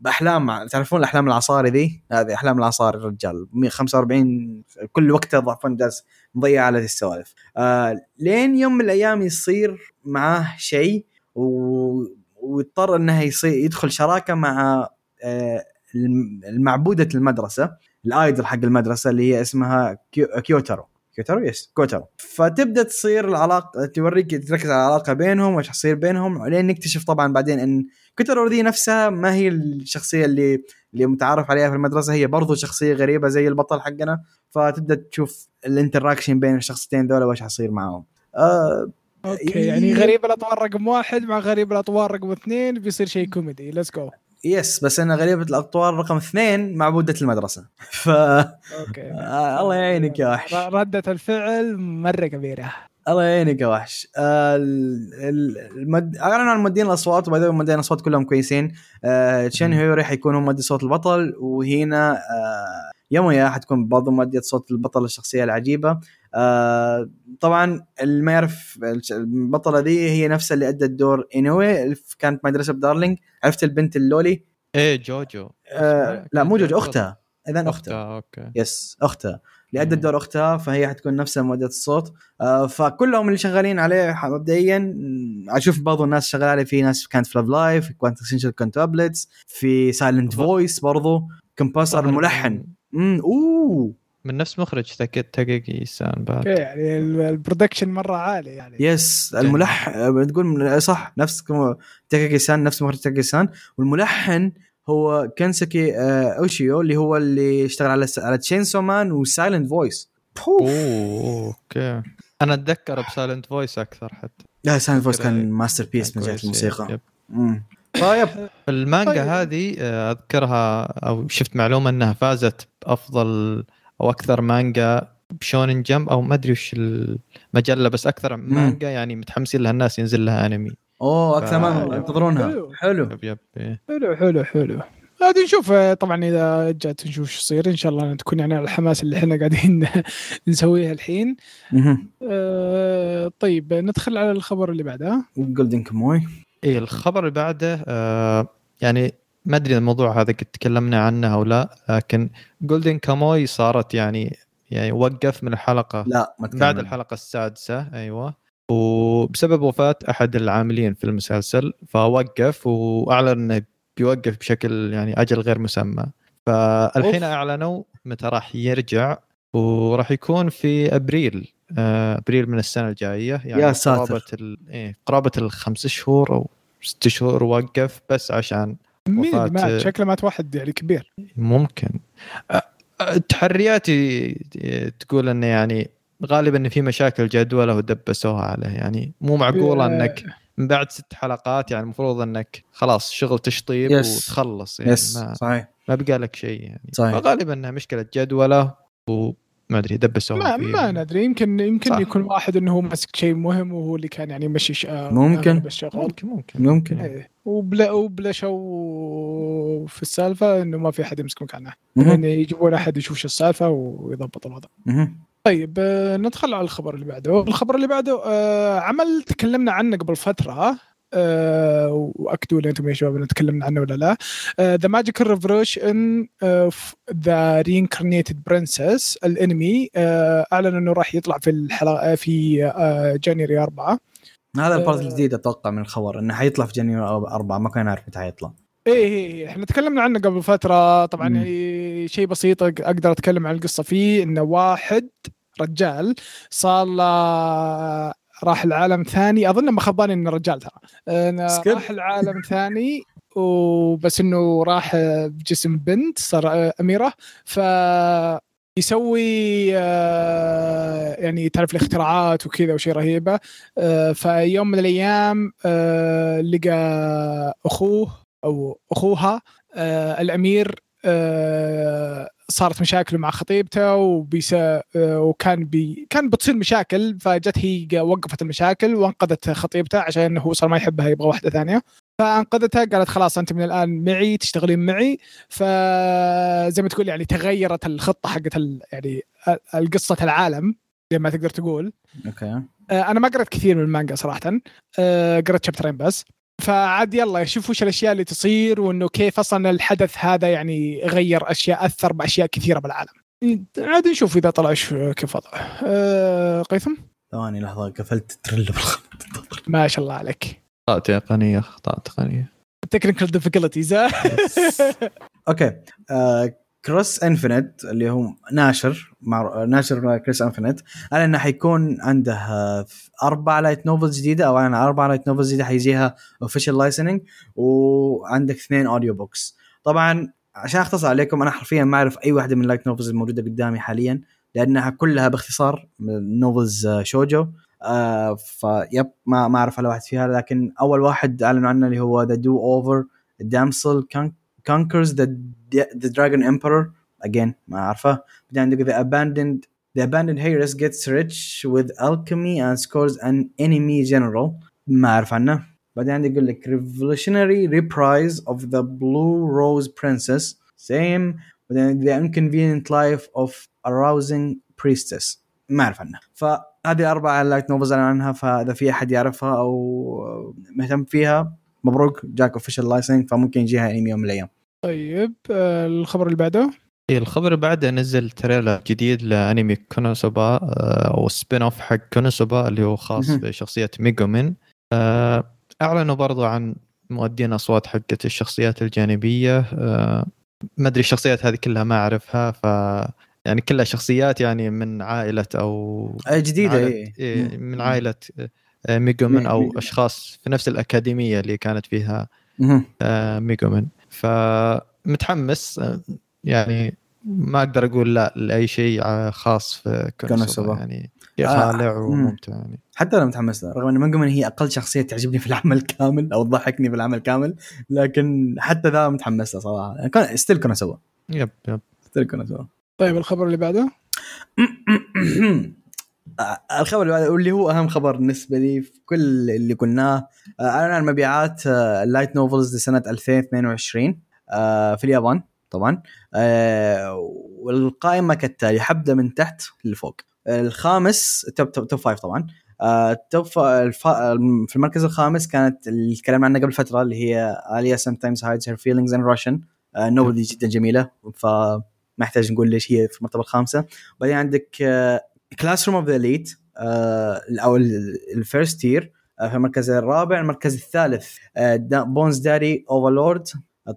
بأحلام تعرفون الأحلام العصاري ذي؟ هذه أحلام العصاري الرجال. 45 كل وقته ضعفان جالس مضيع على السوالف. آه لين يوم من الأيام يصير معاه شيء و... ويضطر انه يصير يدخل شراكة مع آه الم- المعبودة المدرسة ال idol حق المدرسة اللي هي اسمها كيو... كيوتارو كيوتارو yes كوتارو فتبدأ تصير العلاقة توريك تركز على العلاقة بينهم وايش حيصير بينهم لين نكتشف طبعا بعدين إن كوتارو ذي نفسها ما هي الشخصية اللي اللي متعارف عليها في المدرسة هي برضو شخصية غريبة زي البطل حقنا. فتبدأ تشوف ال interaction بين الشخصيتين ذولا وايش حيصير معاهم. آه okay إيه. يعني غريب الأطوار رقم واحد مع غريب الأطوار رقم اثنين بيصير شيء كوميدي. let's go yes بس أنا غريبه الأطوار رقم اثنين معبوده المدرسة. ف okay. آه الله يعينك يا وحش. ر- ردة الفعل مرة كبيرة. الله يعينك يا وحش. آه، ال- ال- المد... اعلنوا عن مؤدين الأصوات وبعدين مؤدين الأصوات كلهم كويسين. آه تشين هيوري حيكون هو مؤدي صوت البطل وهنا آه يامويا حتكون برضه مؤدية صوت البطل الشخصية العجيبة. آه طبعا اللي ما يعرف البطلة ذي هي نفسها اللي أدت دور إنوي كانت مدرسه بدارلينج عرفت البنت اللولي؟ إيه جوجو. آه لا مو جوج أختها. اذا أختها. أختها أوكي. يس أختها. اللي أدت. دور أختها فهي حتكون نفسها مؤدية الصوت. آه فكلهم اللي شغالين عليه مبدئيا أشوف برضو الناس شغالة عليه. في ناس كانت في Love Live في Quintessential Quintuplets في Silent Voice برضو. composer الملحن امم أوه. من نفس مخرج تاكي Takagi-san okay بعد يعني ال- ال production مرة عالي يعني. yes الملحن تقول من- صح نفس Takagi-san نفس مخرج Takagi-san. والملحن هو كنسكي آه، أوشيو اللي هو اللي اشتغل على على Chainsaw Man و Silent Voice أوه okay. أنا أتذكر ب Silent Voice أكثر حتى. لا Silent Voice كان masterpiece من جهه الموسيقى. yep. امم طيب المانجا طيب. هذه آه، أذكرها أو شفت معلومة أنها فازت بأفضل أو أكثر مانجا ب Shonen Jump أو ما أدري وش المجله بس أكثر مانجا يعني متحمسين لها الناس ينزل لها أنمي أوه أكثر ما حلو. ينتظرونها حلو. حلو yep yep إيه. حلو حلو حلو هذه نشوف آه، طبعا إذا جات نشوف شو يصير إن شاء الله تكون يعني على الحماس اللي إحنا قاعدين نسويها الحين. آه، طيب ندخل على الخبر اللي بعده جولدن كاموي إيه الخبر اللي بعده آه يعني ما أدري الموضوع هذا قد تكلمنا عنه أو لا لكن جولدن كاموي صارت يعني يعني وقف من الحلقة لا ما بعد. الحلقة السادسة أيوه وبسبب وفاة أحد العاملين في المسلسل فوقف وأعلن إنه بيوقف بشكل يعني أجل غير مسمى فالحين أوف. أعلنوا متى راح يرجع وراح يكون في أبريل أبريل من السنة الجاية. يعني يا ساتر. قرابة ال... إيه قرابة الخمس شهور أو ست شهور وقف بس عشان مين وفاة- مات شكله مات واحد يعني كبير. ممكن. أ- تحرياتي تقول انه يعني غالبا إن في مشاكل جدولة ودبسوها عليه. يعني مو معقوله آه، إنك من بعد ست حلقات يعني المفروض إنك خلاص شغل تشطيب yes. وتخلص. يعني yes ما, صحيح. ما بقى لك شيء يعني. صحيح. فغالبا إنها مشكلة جدولة وما أدري دبسوها ما. ما ندري يمكن يمكن صح. يكون واحد إنه هو ماسك شيء مهم وهو اللي كان يعني يمشي ش- آه، ممكن. ممكن ممكن ممكن إيه. وبلا وبلشوا في السالفة إنه ما في أحد يمسك مكانه. يعني يجيبون أحد يشوف شو السالفة ويضبط الوضع. طيب آه، ندخل على الخبر اللي بعده الخبر اللي بعده آه، عمل تكلمنا عنه قبل فترة آه، واكدوا لي أنتم يا شباب إن تكلمنا عنه ولا لا The Magical Revolution the Reincarnated Princess الأنمي آه، اعلن إنه راح يطلع في الحلقة في آه، January 4 هذا البارت آه. الجديد أتوقع من الخبر إنه حيطلع في January أو أربعة ما كان عارف متى حيطلع إيه إيه إيه، إحنا تكلمنا عنه قبل فترة طبعا. يعني شيء بسيط أقدر أتكلم عن القصة فيه إنه واحد رجال صار له راح العالم ثاني. أظن ما خباني إنه رجال ترى. راح العالم ثاني وبس إنه راح بجسم بنت صار أميرة. ف يسوي آه، يعني تعرف الاختراعات وكذا وشيء رهيبة. آه، فيوم من الأيام آه، لقى أخوه أو أخوها آه، الأمير آه، صارت مشاكل مع خطيبته وبيس آه، وكان بي كان بتصير مشاكل فجت هي وقفت المشاكل وانقذت خطيبته عشان هو صار ما يحبها يبغى واحدة ثانية. فانقذتها قالت خلاص أنت من الآن معي تشتغلين معي. فزي ما تقول يعني تغيرت الخطة حقت يعني القصة العالم زي ما تقدر تقول. أوكي. آه، أنا ما قرأت كثير من المانجا صراحة. آه، قرأت شابترين بس. فعاد يلا شوف وش الأشياء اللي تصير وإنه كيف أصلا الحدث هذا يعني غير أشياء أثر بأشياء كثيرة بالعالم. عاد نشوف إذا طلع كيف وضعه. أه قيثم؟ ثواني لحظة قفلت التريلر بالغلط ما شاء الله عليك. اخطاء تقنيه اخطاء تقنيه technical difficulties okay. آه Cross Infinite اللي هو ناشر مع ناشر Cross Infinite قال إنه حيكون عنده آه، أربع light novels جديدة أو يعني أربع light novels جديدة حيجيها official licensing وعندك اثنين audio books طبعا عشان أختصر عليكم أنا حرفيا ما أعرف أي واحدة من ال light novels الموجودة قدامي حاليا لأنها كلها باختصار novels shoujo آه vibe ما ما أعرف ولا واحد فيها لكن أول واحد أعلنوا عنه اللي هو the do over damsel conquers the the dragon emperor again ما اعرفه بعدين عندك the abandoned the abandoned Heiress gets rich with alchemy and scores an enemy general ما اعرف عنه بعدين عندك يقول لك revolutionary reprise of the blue rose princess same بعدين the inconvenient life of arousing priestess ما اعرف عنه فهذه أربع light novels عنها فاذا في احد يعرفها أو مهتم فيها مبروك جاك official licensing فممكن يجيها انمي يوم من الأيام طيب آه، الخبر اللي بعده إيه، الخبر اللي بعده نزل trailer جديد لأنمي كونوسوبا آه، أو spin off حق كونوسوبا اللي هو خاص. بشخصية ميجومين آه، أعلنوا برضو عن مؤدين أصوات حقت الشخصيات الجانبية ما أدري الشخصيات هذه كلها ما أعرفها ف يعني كلها شخصيات يعني من عائلة أو جديدة عائلة إيه. إيه، من. عائلة آه، ميجومين مي- أو أشخاص في نفس الأكاديمية اللي كانت فيها ميجومن فمتحمس آه، يعني ما أقدر أقول لا لأي شيء آه، خاص في كونوسوبا. كونوسوبا يعني آه، خالع مم. وممتع يعني. حتى أنا متحمس له رغم ان ميجومن هي أقل شخصية تعجبني في العمل كامل أو تضحكني في العمل كامل لكن حتى ذا متحمس له صراحة. كان still كونوسوبا yep yep. still كونوسوبا طيب الخبر اللي بعده؟ آه، الخبر اللي هو أهم خبر بالنسبة لي في كل اللي قلناه آه، اعلن عن مبيعات آه، ال light novels لسنة 2022 آه، في اليابان طبعا آه، والقائمة كالتالي حبدأ من تحت لفوق. الخامس top top, top five طبعا آه، top في المركز الخامس كانت اللي تكلمنا عنها قبل فترة اللي هي آليا hides her feelings in Russian آه، ال novel دي جدا جميلة فما يحتاج نقول ليش هي في المرتبة الخامسة. بعدين عندك Classroom of the Elite أو ال first year في المركز الرابع المركز الثالث بونز داري Overlord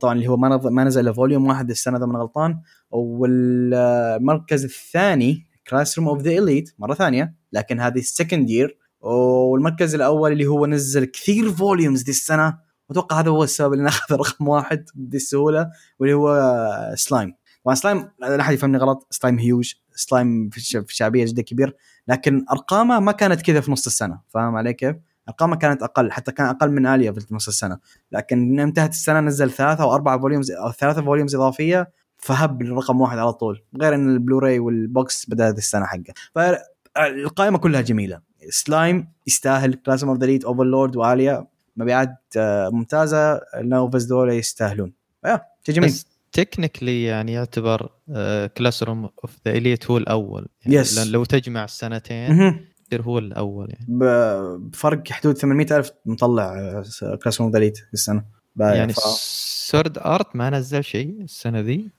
طبعا اللي هو ما ما نزل volume واحد السنة إذا مني غلطان. والمركز الثاني Classroom of the Elite مرة ثانية لكن هذه ال second year والمركز الأول اللي هو نزل كثير volumes دي السنة أتوقع هذا هو السبب اللي أخذ رقم واحد بسهوله واللي هو سلايم طبعا سلايم لا أحد يفهمني غلط Slime huge Slime في الشعبية جدا كبير لكن أرقامه ما كانت كذا في نص السنة فاهم علي كيف؟ أرقامه كانت أقل حتى كان أقل من آليا في نص السنة لكن انتهت السنة نزل ثلاثة أو أربعة volumes أو ثلاثة volumes إضافية فهب الرقم واحد على طول غير إن ال Blu-ray وال box بدأت السنة حقه. فالقائمة كلها جميلة سلايم يستاهل Class of the Elite Overlord وآليا مبيعات آه، ممتازة ال novels دول يستاهلون. آه، شيء جميل. بس technically يعني يعتبر Classroom of the Elite هو الأول. يعني Yes. لأن لو تجمع السنتين. يصير هو الأول يعني. بفرق حدود 800 ألف مطلع Class of the في السنة. يعني ف... Sword Art ما نزل شيء السنة ذي.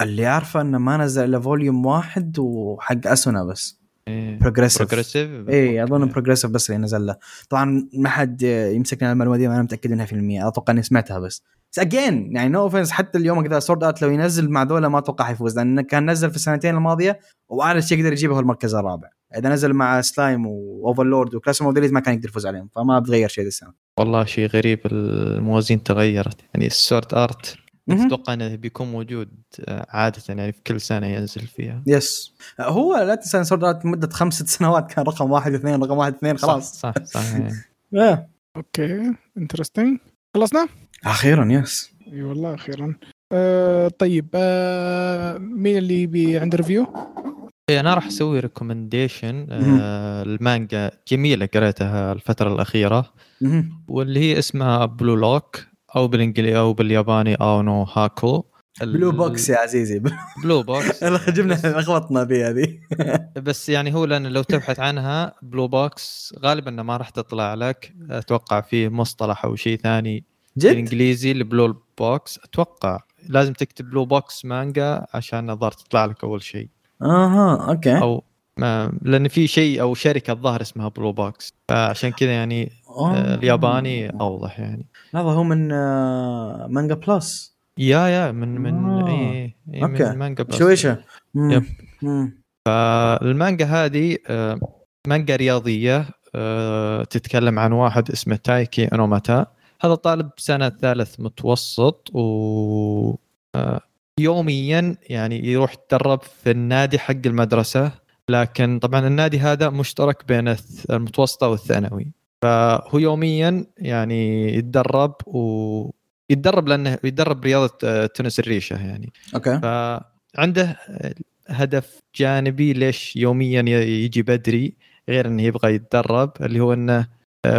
اللي عارفه إنه ما نزل إلا volume واحد وحق أسونا بس. Progressive Progressive اي أظن Progressive بس اللي نزل له. طبعا ما حد يمسكنا المعلومة دي أنا متأكد إنها في المية. أتوقع إني سمعتها بس. بس again يعني no offense حتى اليوم كذا Sword Art لو ينزل مع ذولا ما أتوقع حيفوز لأن كان نزل في السنتين الماضية واعلى شيء يقدر يجيبه هو المركز الرابع إذا نزل مع سلايم واوفرلورد وكلاس موديليز ما كان يقدر يفوز عليهم فما بتغير شيء السنة والله شيء غريب الموازين تغيرت يعني ال Sword Art. أتوقع إنه بيكون موجود آه، عادة يعني في كل سنة ينزل فيها yes هو لا تنسى إن Sword Art مدة خمس ست سنوات كان رقم واحد اثنين رقم واحد اثنين خلاص صح صح, صح. آه. okay interesting خلصنا؟ أخيرا yes. أي والله أخيرا. آه طيب آه مين اللي بي عنده review؟ إيه، أنا راح أسوي recommendation مهم. المانجا جميلة قريتها الفترة الأخيرة. واللي هي اسمها Blue Lock أو بالانجليزي أو بالياباني Ao no Hako Blue Box يا عزيزي. Blue Box جبنا لخبطنا فيها ذي بس يعني هو لأن لو تبحث عنها Blue Box غالبا ما راح تطلع لك. أتوقع في مصطلح أو شيء ثاني. جد بالإنجليزي ال Blue Box أتوقع لازم تكتب Blue Box مانجا عشان الظاهر تطلع لك أول شيء آها okay أو ما لأن في شيء أو شركة الظاهر اسمها Blue Box فعشان كذا يعني آه، آه. الياباني أوضح يعني لحظه هو من آه، مانجا بلس yeah yeah من من آه. اي اي okay. من مانجا بس شويشه. yep. مم. المانجا هذه آه، مانجا رياضية آه، تتكلم عن واحد اسمه تايكي أنوماتا هذا طالب سنة ثالث متوسط و آه، يوميا يعني يروح يتدرب في النادي حق المدرسة لكن طبعا النادي هذا مشترك بين المتوسطة والثانوي. فهو يوميا يعني يتدرب و يتدرب لأنه يتدرب رياضة آه، تنس الريشة يعني. أوكي. فعنده هدف جانبي ليش يوميا يجي بدري غير إنه يبغى يتدرب اللي هو إنه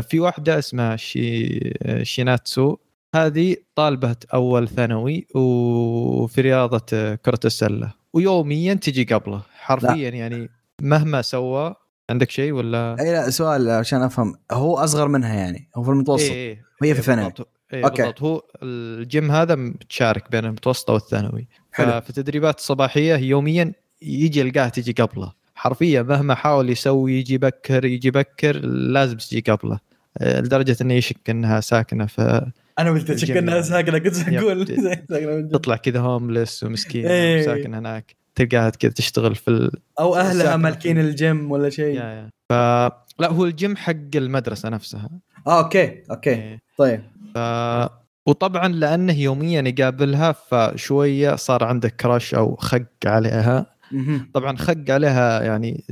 في واحدة اسمها شي آه، شيناتسو. هذه طالبة أول ثانوي وفي رياضة آه، كرة السلة. ويوميا تجي قبله. حرفيا يعني مهما سوى. عندك شيء ولا؟ أي لا سؤال عشان أفهم. هو أصغر منها يعني؟ هو في المتوسط؟ إيه إيه. وهي في إيه ثانوي بالضبط. إيه okay. بالضبط. هو الجيم هذا متشارك بين المتوسطة والثانوي. حلو. ففي التدريبات الصباحيه يوميا يجي يلقاه تجي قبله. حرفيا مهما حاول يسوي يجي بكر يجي بكر لازم تجي قبله آه، لدرجة إنه يشك إنها ساكنة فتطلع أنا قلت الجيم شك إنها. ساكنة كنت yep. أقول جد. كذا homeless ومسكين إيه. وساكن هناك تلقاها كذا تشتغل في ال... أو أهلها مالكين الجيم ولا شيء yeah yeah. ف لا هو الجيم حق المدرسة نفسها آه okay okay إيه. طيب ف... وطبعا لأنه يوميا يقابلها فشوية صار عنده crush أو خق عليها. طبعا خق عليها يعني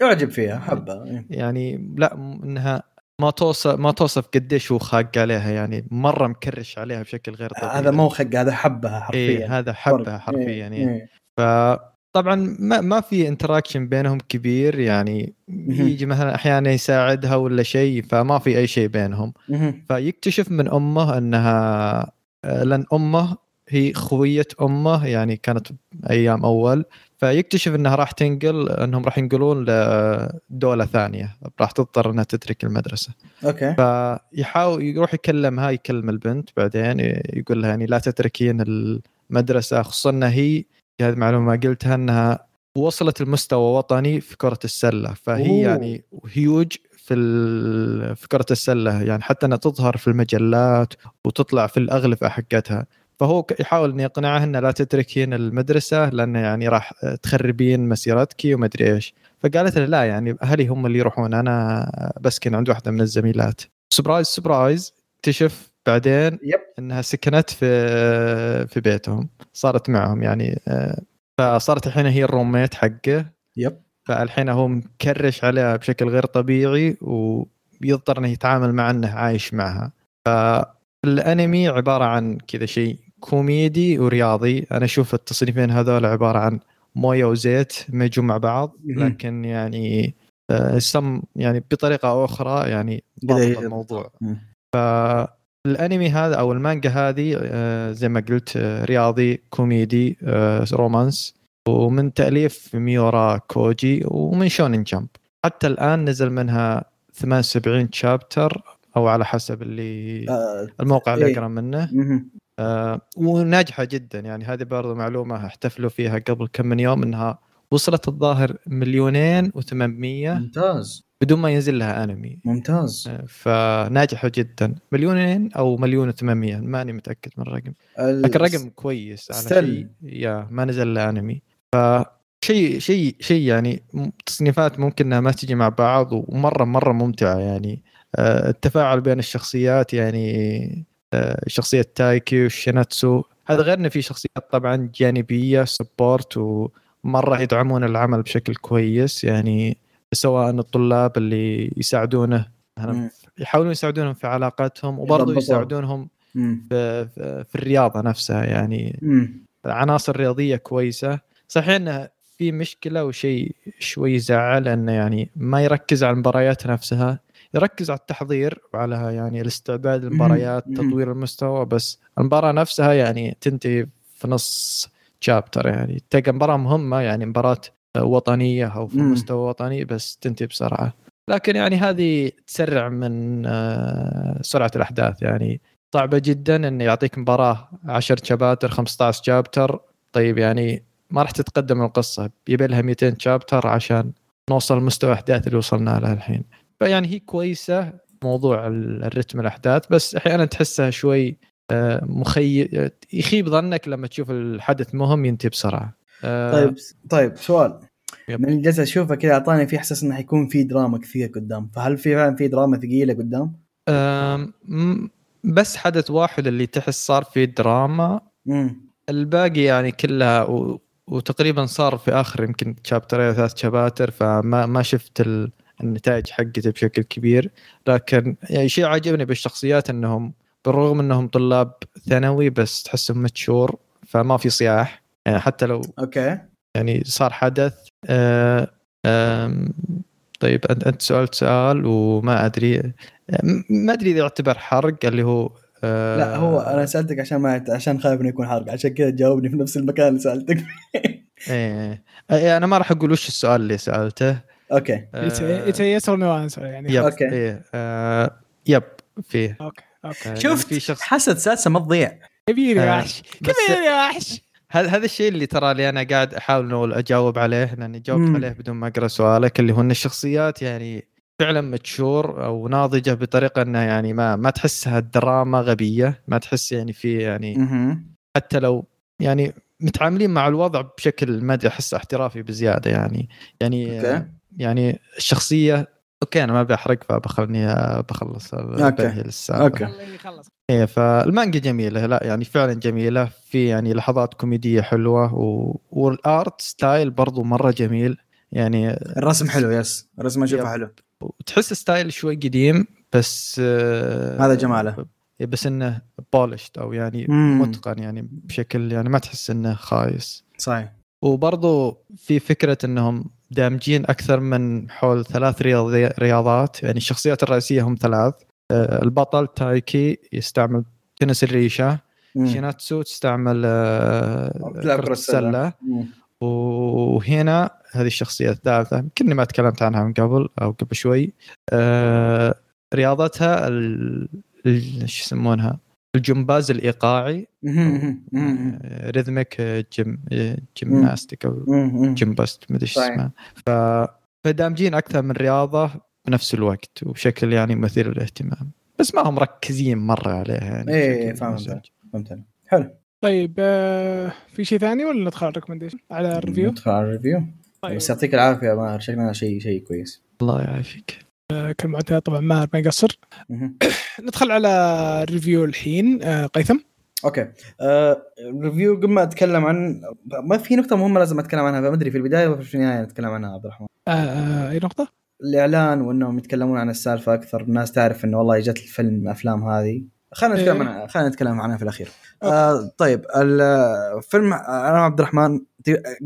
يعجب فيها حبه يعني لا إنها ما توصف ما توصف قديش هو خاق عليها يعني مرة مكرش عليها بشكل غير طبيعي هذا مو خق هذا حبها حرفيا إيه هذا حبها. حرفيا إيه، يعني إيه. فطبعا ما ما في interaction بينهم كبير يعني. يجي مثلا أحيانا يساعدها ولا شيء فما في أي شيء بينهم. فيكتشف من أمه إنها لأن أمه هي خوية أمه يعني كانت أيام أول. فيكتشف إنها راح تنقل إنهم راح ينقلون لدولة ثانية. راح تضطر إنها تترك المدرسة. أوكي. فيحاول يروح يكلمها يكلم البنت بعدين يقول لها يعني لا تتركين المدرسة خصوصا إنها هي هذه معلومة ما قلتها إنها وصلت المستوى وطني في كرة السلة. فهي أوه. يعني هيوج في في كرة السلة. يعني حتى إنها تظهر في المجلات وتطلع في الاغلفه حقتها فهو يحاول ان يقنعها انها لا تتركين المدرسة لأن يعني راح تخربين مسيرتك وما أدري إيش. فقالت له لا يعني أهلي هم اللي يروحون أنا بسكن عند واحدة من الزميلات. surprise surprise اكتشف بعدين yep. إنها سكنت في في بيتهم صارت معهم يعني آه، فصارت الحين هي ال roommate حقه. yep. فالحين هو مكرش عليها بشكل غير طبيعي ويضطر إنه يتعامل مع إنه عايش معها. فالأنمي عبارة عن كذا شيء كوميدي ورياضي أنا أشوف التصنيفين هذول عبارة عن موية وزيت مزجوا مع بعض. لكن يعني آه، سم يعني بطريقة أو أخرى يعني ضبط الموضوع مم. الأنمي هذا أو المانجا هذه آه، زي ما قلت آه، رياضي كوميدي romance ومن تأليف ميورا كوجي ومن شونن جمب حتى الآن نزل منها 78 chapter أو على حسب اللي الموقع اللي إيه. أقرأ منه. آه، وناجحة جدا. يعني هذه برضو معلومة احتفلوا فيها قبل كم من يوم إنها وصلت الظاهر مليونين و800 ممتاز. بدون ما ينزل لها أنمي. ممتاز. فناجحة جدا. مليونين أو مليون و800 ماني متأكد من الرقم. لكن رقم كويس على still. شيء يا ما نزل له أنمي. ف شيء شيء شيء يعني تصنيفات ممكن إنها ما تجي مع بعض ومرة مرة ممتعة يعني. آه، التفاعل بين الشخصيات يعني آه، شخصية تايكي والشيناتسو هذا غير انه في شخصيات طبعا جانبية support ومرة يدعمون العمل بشكل كويس يعني سواء الطلاب اللي يساعدونه. يحاولون يساعدونهم في علاقاتهم وبرضه. يساعدونهم. في, في, الرياضة نفسها يعني. عناصر رياضيه كويسة صحيح إنه في مشكلة وشيء شوي يزعل إنه يعني ما يركز على المباريات نفسها يركز على التحضير وعلى يعني الاستعداد للمباريات. تطوير المستوى بس المباراة نفسها يعني تنتهي في نص شابتر يعني. تلقى مباراة مهمة يعني مباراة وطنية أو في. مستوى وطني بس تنتهي بسرعة. لكن يعني هذه تسرع من آه، سرعة الأحداث يعني. صعبة جدا انه يعطيك مباراة 10 شابتر 15 شابتر طيب يعني ما راح تتقدم القصة. يبي لها 200 شابتر عشان نوصل لمستوى الاحداث اللي وصلنا له الحين. فيعني هي كويسة موضوع ال- الرتم الأحداث بس أحيانا تحسها شوي آه، مخي يخيب ظنك لما تشوف الحدث مهم ينتهي بسرعة. آه، طيب طيب سؤال. يب. من جالس اشوفه كذا أعطاني في إحساس إنه حيكون في دراما كثير قدام. فهل في فعلا في دراما ثقيلة قدام؟ بس حدث واحد اللي تحس صار فيه دراما. امم الباقي يعني كلها و... وتقريبا صار في آخر يمكن شابترين ثلاث شباتر فما ما شفت ال... النتائج حقته بشكل كبير. لكن يعني شيء عجبني بالشخصيات إنهم بالرغم إنهم طلاب ثانوي بس تحسهم متشور فما في صياح. يعني حتى لو okay. يعني صار حدث آه آم، طيب أنت أنت سألت سؤال وما أدري م- ما أدري إذا يعتبر حرق اللي هو آه لا هو أنا سألتك عشان ما عشان خايف انه يكون حرق عشان كذا تجاوبني في نفس المكان اللي سألتك فيه. إيه. إيه، أنا ما راح أقول وش السؤال اللي سألته. okay. it's yes or no answer يعني. yep. okay. إيه. آه yep. فيه okay okay. آه، شفت في شخص حاسه سادسة ما تضيع. كبير يا وحش كبير يا وحش هذا هذا الشيء اللي ترى اللي أنا قاعد أحاول انه أجاوب عليه لأني جاوبت مم. عليه بدون ما أقرأ سؤالك اللي هو إن الشخصيات يعني فعلا mature أو ناضجة بطريقة إنها يعني ما ما تحسها دراما غبية ما تحس يعني في يعني أها حتى لو يعني متعاملين مع الوضع بشكل ما أدري احسه احترافي بزيادة يعني. يعني okay. يعني الشخصية okay أنا ما بحرق فبخلني بخلص السالفه okay. خليه يخلص إيه فالمانجا جميلة. لا يعني فعلا جميلة. في يعني لحظات كوميدية حلوة و... وال art style برضو مرة جميل. يعني الرسم حلو yes. الرسم أشوفه. حلو. وتحس style شوي قديم بس آه، هذا جماله. إيه، بس إنه polished أو يعني مم. متقن يعني بشكل يعني ما تحس إنه خايس. صحيح. وبرضو في فكرة إنهم دامجين أكثر من حول ثلاث رياضات يعني الشخصيات الرئيسية هم ثلاث. آه، البطل تايكي يستعمل تنس الريشة مم. شيناتسو تستعمل آه، كرة السلة. مم. وهنا هذه الشخصية الثالثة يمكن ما تكلمت عنها من قبل أو قبل شوي. آه، رياضتها ال- ال- شو يسمونها؟ الجمباز. آه، rhythmic آه، جيم آه، gymnastic مم. gymnast مدري شو صحيح. اسمها ف فدامجين أكثر من رياضة بنفس الوقت وبشكل يعني مثير للاهتمام بس ما هم مركزين مرة عليها يعني إيه،. مزعج. فهمت. حلو طيب آه، في شيء ثاني ولا ندخل على ال recommendation على ال review ندخل على ال review طيب بس يعطيك العافية يا ماهر شكلنا شيء شيء كويس الله يعافيك آه، كالمعتاد طبعا ماهر ما يقصر. ندخل على ال review الحين. آه، قيثم. okay. آه، review قبل ما أتكلم عن ما في نقطة مهمة لازم أتكلم عنها ما أدري في البداية ولا في النهاية نتكلم عنها عبد الرحمن. آه، آه، أي نقطة؟ الإعلان وإنهم يتكلمون عن السالفة أكثر. الناس تعرف إنه والله جت الفيلم الافلام هذه. خلينا نتكلم إيه. عنها خلينا نتكلم عنها في الأخير. آه طيب الفيلم أنا وعبد الرحمن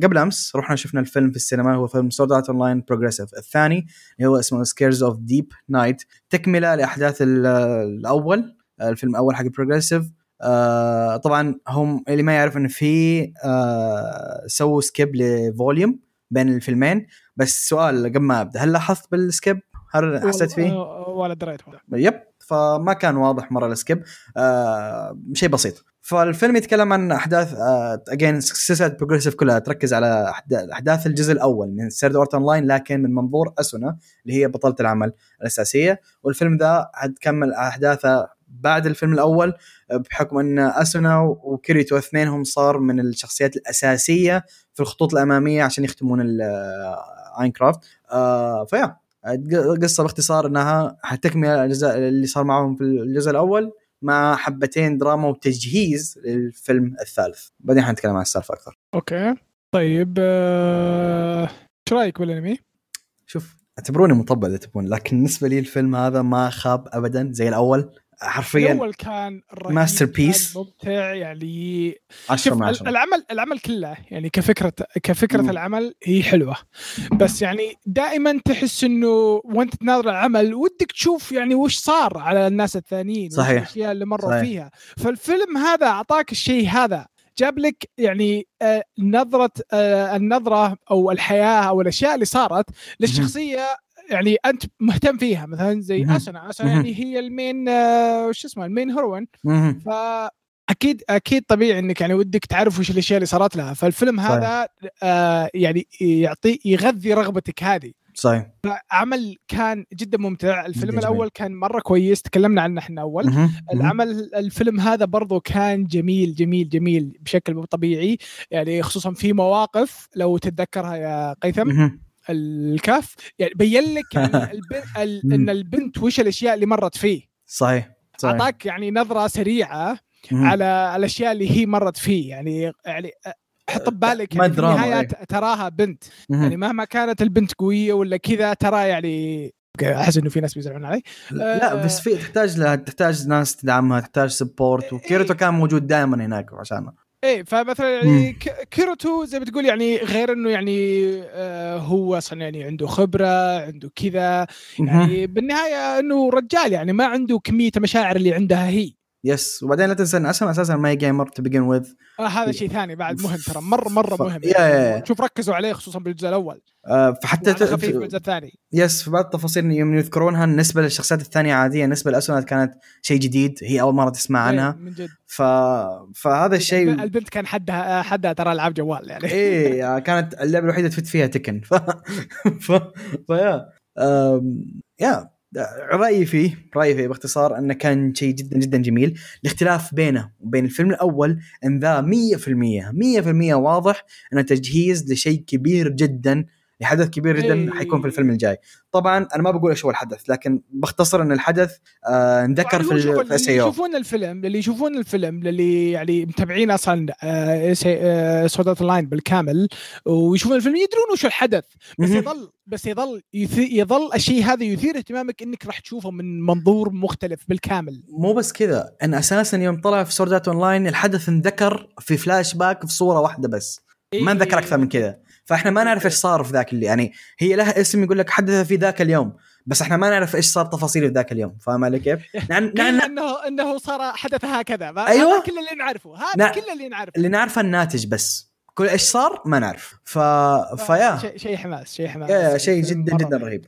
قبل أمس رحنا شفنا الفيلم في السينما هو فيلم Sword Art Online Progressive الثاني اللي هو اسمه Scherzo of Deep Night تكملة لأحداث ال- الأول الفيلم الأول حق Progressive آه طبعا هم اللي ما يعرف انه في آه سووا skip ل volume بين الفيلمين بس سؤال قبل ما أبدأ هل لاحظت بال skip؟ هل حسيت فيه؟ آه، ولا دريت. yep فما كان واضح مرة ال skip آه شيء بسيط فالفيلم يتكلم عن أحداث again سلسله Progressive كلها تركز على أحداث الجزء الأول من Sword Art Online لكن من منظور أسونا اللي هي بطلة العمل الأساسية. والفيلم ذا حتكمل أحداثه بعد الفيلم الأول آه، بحكم إن أسونا وكيريتو اثنينهم صار من الشخصيات الأساسية في الخطوط الأمامية عشان يختمون ال- آه، Aincrad آه فيا القصة باختصار إنها حتكمل الاجزاء اللي صار معهم في الجزء الأول مع حبتين دراما وتجهيز للفيلم الثالث. بعدين حنتكلم عن السالفة أكثر. okay. طيب آه، إيش رأيك بالأنمي؟ شوف اعتبروني مطبل إذا تبون لكن بالنسبة لي الفيلم هذا ما خاب ابدا زي الأول. حرفيا الأول كان masterpiece. ممتع يعني 10 شوف من ال- 10 العمل العمل كله يعني كفكرة كفكرة مم. العمل هي حلوة بس يعني دائما تحس إنه وأنت تناظر العمل ودك تشوف يعني وش صار على الناس الثانيين صحيح. الأشياء اللي مروا صحيح. فيها فالفيلم هذا أعطاك الشيء هذا جاب لك يعني آه، نظرة آه، النظرة أو الحياة أو الأشياء اللي صارت للشخصية يعني أنت مهتم فيها مثلا زي. آسنا آسنا. يعني هي المين آه، وش اسمه المين هيروين مهم. فأكيد أكيد طبيعي إنك يعني ودك تعرف وش الأشياء اللي صارت لها فالفيلم صحيح. هذا آه يعني يعطي يغذي رغبتك هذه صحيح عمل كان جدا ممتع الفيلم جميل. الأول كان مرة كويس تكلمنا عنه إحنا أول. العمل الفيلم هذا برضو كان جميل جميل جميل بشكل مو طبيعي يعني خصوصا في مواقف لو تتذكرها يا قيثم مهم. الكاف يعني بين لك. إن البنت وش الأشياء اللي مرت فيه صحيح صحيح أعطاك يعني نظرة سريعة. على الأشياء اللي هي مرت فيه يعني يعني حط ببالك ما يعني في النهاية إيه. تراها بنت. يعني مهما كانت البنت قوية ولا كذا ترى يعني أحس إنه في ناس بيزعلون علي لا بس في تحتاج لها تحتاج ناس تدعمها تحتاج support وكيريتو كان موجود دائما هناك عشانها إيه فمثلا يعني كيريتو زي ما تقول يعني غير إنه يعني آه هو أصلا يعني عنده خبرة عنده كذا. يعني بالنهاية إنه رجال يعني ما عنده كمية المشاعر اللي عندها هي. yes وبعدين لا تنسى إن أساسا أساسا ما هي gamer to begin with آه هذا شيء ثاني بعد مهم ترى مره مرة ف- مهم يا- يا-. يعني شوف ركزوا عليه خصوصا بالجزء الأول. فحتى وعلى خفيف بالجزء الثاني. يس في بعض التفاصيل يوم يذكرونها بالنسبة للشخصيات الثانية عادية بالنسبة لاسونا كانت شيء جديد هي أول مرة تسمع عنها. إيه، من جد. ف... فهذا الشيء البنت كان حدها حدها ترى ألعاب جوال يعني. إيه كانت اللعبة الوحيدة تفت فيها تكن. ف... ف... فيا أم... يا رأيي فيه رأيي فيه باختصار أنه كان شيء جدا جدا جميل. الاختلاف بينه وبين الفيلم الأول أن ذا 100% 100% واضح أنه تجهيز لشيء كبير جدا لحدث كبير جدا إيه. حيكون في الفيلم الجاي. طبعا أنا ما بقول إيش هو الحدث لكن باختصار إن الحدث آه انذكر في, اللي SAO يشوفون الفيلم اللي يشوفون الفيلم اللي يعني متابعين أصلا Sword Art Online بالكامل ويشوفون الفيلم يدرون وش الحدث. بس يظل بس يظل يظل الشيء هذا يثير اهتمامك إنك راح تشوفه من منظور مختلف بالكامل. مو بس كذا إن أساسا يوم طلع في Sword Art Online الحدث انذكر في فلاش باك في صورة واحدة بس. ما نذكر أكثر من كذا. فاحنا ما نعرف إيش صار في ذاك اللي يعني هي لها اسم يقول لك حدث في ذاك اليوم بس إحنا ما نعرف إيش صار تفاصيل في ذاك اليوم فاهم علي كيف؟ نعم نعم انه إنه صار حدث هكذا أيوة. هذا كل اللي نعرفه هذا نعم. كل اللي نعرفه اللي نعرفه الناتج بس كل إيش صار ما نعرف ف فيا شيء شيء حماس شيء حماس شيء جدا جدا رهيب.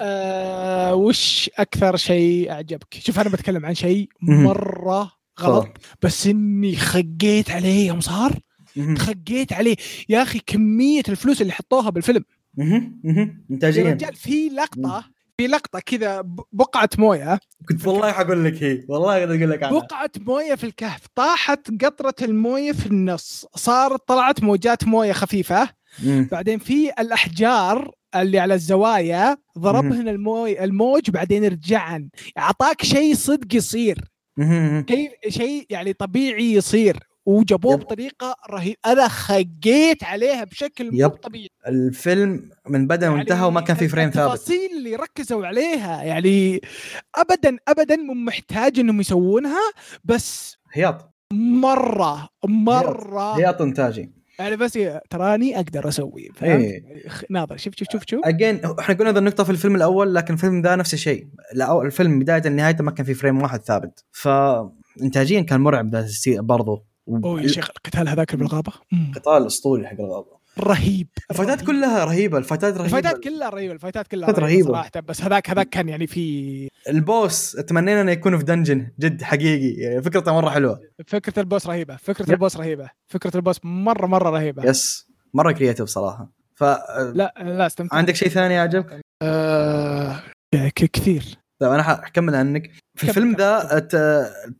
آه وش أكثر شيء أعجبك؟ شوف أنا بتكلم عن شيء. مرة غلط. بس إني خقيت عليه يوم صار مهم. خقيت عليه. يا أخي كمية الفلوس اللي حطوها بالفيلم. مهم. يا انتاجيا رجال في لقطة في لقطة كذا بقعة موية. كنت والله حقول لك هي. والله أقول لك عنها. بقعة موية في الكهف. طاحت قطرة الموية في النص. صارت طلعت موجات موية خفيفة. مم. بعدين في الأحجار اللي على الزوايا ضربهن الموي الموج بعدين رجعن. أعطاك شيء صدق يصير. شيء شيء يعني طبيعي يصير. وجابوه يب. بطريقة رهيبه أنا خقيت عليها بشكل مو. طبيعي. الفيلم من بدا وانتهى وما كان في فريم ثابت. التفاصيل اللي ركزوا عليها يعني ابدا ابدا مو محتاج إنهم يسوونها بس هياط. مرة مرة هياط. إنتاجي. يعني بس تراني أقدر أسوي فهمت؟ إيه. ناظر. شوف شوف شوف شوف. again إحنا قلنا ذا النقطه في الفيلم الأول لكن الفيلم ذا نفس الشيء. الفيلم بداية لنهايته ما كان في frame واحد ثابت. فانتازيا كان مرعب برضه اوه يا شيخ القتال هذاك بالغابة مم. القتال الأسطوري حق الغابة رهيب الفايتات. كلها رهيبة الفايتات رهيبة الفايتات كلها رهيبة الفايتات كلها رهيبة رهيبة. صراحة بس هذاك هذاك كان يعني في ال boss تمنينا إنه يكون في dungeon جد حقيقي يعني فكرته مرة حلوة فكرة ال boss رهيبة فكرة yep. ال boss رهيبة فكرة ال boss مره مرة رهيبة yes مرة creative صراحة ف لا لا استمتع عندك شيء ثاني عجبك؟ آه ك- كثير طيب أنا حكمل عنك في الفيلم. ذا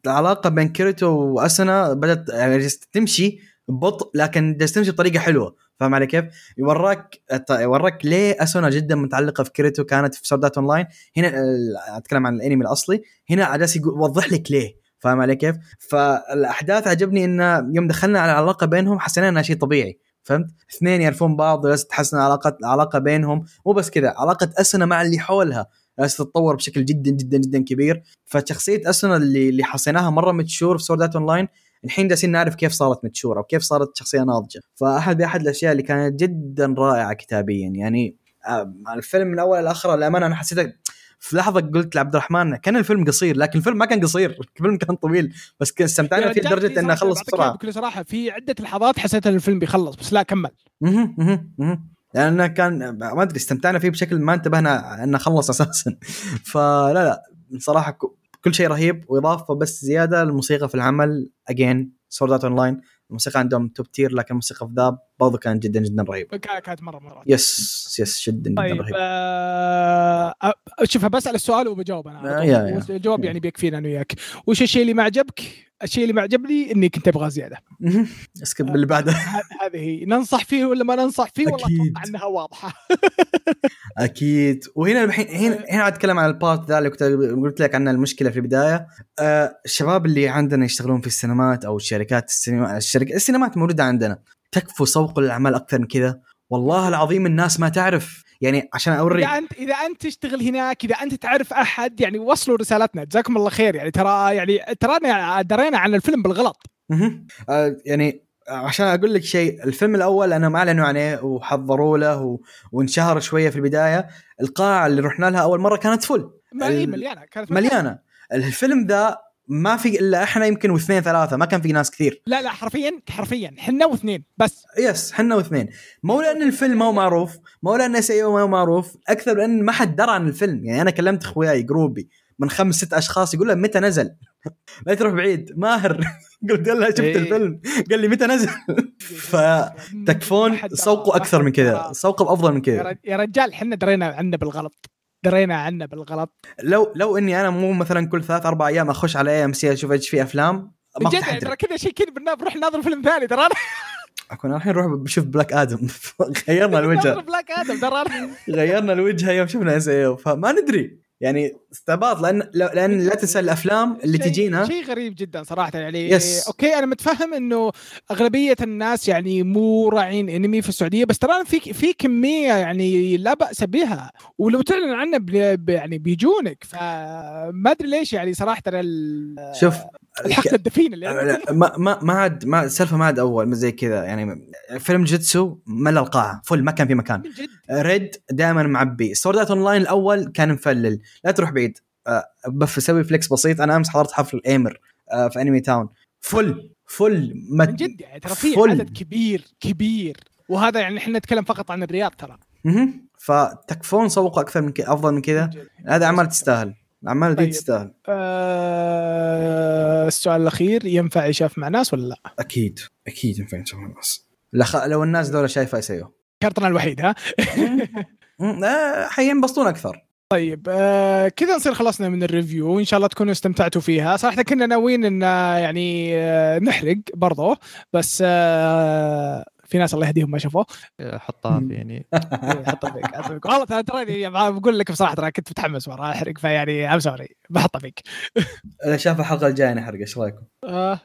العلاقة بين كيريتو وأسونا بدأت يعني تمشي ببطء لكن تمشي بطريقة حلوة فاهم علي كيف؟ يوريك يوريك ليه اسونا جدا متعلقة في كيريتو كانت في Sword Art Online هنا ال- أتكلم عن الأنمي الأصلي هنا جالس يوضح لك ليه فاهم علي كيف؟ فالأحداث عجبني انه يوم دخلنا على العلاقة بينهم حسينا إنها شيء طبيعي فهمت؟ اثنين يعرفون بعض ولازم تحسن علاقه علاقة بينهم مو بس كذا علاقة أسونا مع اللي حولها لازم تتطور بشكل جدا جدا جدا كبير. فشخصيه أسونا اللي اللي حسيناها مرة mature في Sword Art Online الحين جالسين نعرف كيف صارت mature وكيف صارت شخصية ناضجة. فأحد أحد الأشياء اللي كانت جدا رائعة كتابيا يعني آه، الفيلم من أول لاخره للأمانة أنا حسيت في لحظة قلت لعبد الرحمن كان الفيلم قصير لكن الفيلم ما كان قصير. الفيلم كان طويل. بس استمتعنا فيه لدرجة إنه خلص بسرعة. بكل صراحة في عدة لحظات حسيت إن الفيلم بيخلص بس لا كمل. لأنه كان ما أدري استمتعنا فيه بشكل ما انتبهنا إنه خلص أساسا. فلا لا صراحة ك- كل شيء رهيب وإضافة بس زيادة الموسيقى في العمل. again Sword Art Online الموسيقى عندهم top tier لكن الموسيقى في ذا برضو كانت جدا جدا رهيبة. كا- كانت مرة مرة. yes yes جدا جدا طيب رهيبة. آه شوف بسأل السؤال وبجاوب أنا آه، يا. الجواب يعني بيكفينا أنا وياك. وش الشيء اللي ما عجبك؟ الشيء اللي ما عجبني إني كنت أبغى زيادة. skip اللي بعده. هذه هي. ننصح فيه ولا ما ننصح فيه؟ والله. أتوقع إنها واضحة. أكيد. وهنا الحين هنا هنا أتكلم عن ال part ذا اللي كنت قلت لك عنه المشكلة في البداية. آه الشباب اللي عندنا يشتغلون في السينمات أو شركات السينما الشركة السينمات موجوده عندنا. تكفوا سوقوا الأعمال أكثر من كذا. والله العظيم الناس ما تعرف. يعني عشان اوري إذا انت إذا أنت تشتغل هناك إذا أنت تعرف أحد يعني وصلوا رسالتنا. جزاكم الله خير. يعني ترى يعني ترانا درينا عن الفيلم بالغلط. آه يعني عشان أقول لك شيء الفيلم الأول أنا ما أعلنوا عنه وحضروا له و... وانشهر شوية في البداية. القاعة اللي رحنا لها أول مرة كانت فل مليانة كانت مليانة. الفيلم ذا ما في إلا إحنا يمكن واثنين ثلاثة ما كان في ناس كثير. لا لا حرفيا حرفيا حنا واثنين بس. yes حنا واثنين. مو لأن الفيلم ما هو معروف مو لأن ما هو معروف أكثر لأن ما حد درى عن الفيلم. يعني أنا كلمت إخوياي جروبي من خمس ست أشخاص يقول لهم متى نزل؟ لا تروح بعيد ماهر. قلت له شفت إيه. الفيلم. قال لي متى نزل؟ فتكفون سوقوا أكثر من كذا. سوقوا بأفضل من كذا. يا رجال حنا درينا عنه بالغلط. درينا عنه بالغلط. لو لو إني أنا مو مثلا كل ثلاث أربع أيام أخش على AMC أشوف إيش في أفلام ما جد. ترى كذا شيء كذا بنروح ناظر فيلم ثاني ترى أكون الحين نروح بشوف Black Adam غيرنا الوجه. Black Adam ترى غيرنا الوجه يوم شفنا SAO فما ندري. يعني استعباط لأن لأن لا تنسى الأفلام اللي شيء- تجينا. شيء غريب جدا صراحة يعني yes. Okay أنا متفهم إنه أغلبية الناس يعني مو راعين أنمي في السعودية بس ترى في في كمية يعني لا بأس بها ولو تعلن عنه يعني بيجونك. فما أدري ليش يعني صراحة شوف الحقد الدفين اللي لا، ما ما ما عاد ما السالفة ما عاد أول زي كذا. يعني فيلم جيتسو ملى القاعة full ما كان في مكان. Red دائما معبي. Sword Art Online الأول كان مفلل. لا تروح بعيد. آه، بس أسوي flex بسيط. أنا أمس حضرت حفل Aimer آه، في Anime Town full full ما من جد يعني ترى في. عدد كبير كبير. وهذا يعني إحنا نتكلم فقط عن الرياض ترى. مهم. فتكفون سوقوا أكثر من كذا أفضل من كذا. هذا أعمال تستاهل. الاعمال دي طيب. تستاهل. آه السؤال الأخير ينفع يشاف مع ناس ولا لا؟ أكيد أكيد ينفع نشوف الناس لخ... لو الناس ذولا شايفة يسوي شرطنا الوحيد ها؟ حينبسطون أكثر. طيب آه كذا نصير خلصنا من الريفيو وإن شاء الله تكونوا استمتعتوا فيها. صراحة كنا ناويين إن آه، يعني آه نحرق برضه بس آه في ناس الله يهديهم ما شافوه. حطها فيني إيه، حطها فيك فيك. والله ترى ترى بقول لك بصراحة ترى كنت متحمس مرة أحرق فيعني I'm sorry بحطها فيك. إذا شاف الحلقة الجاية نحرق إيش رأيكم؟ آه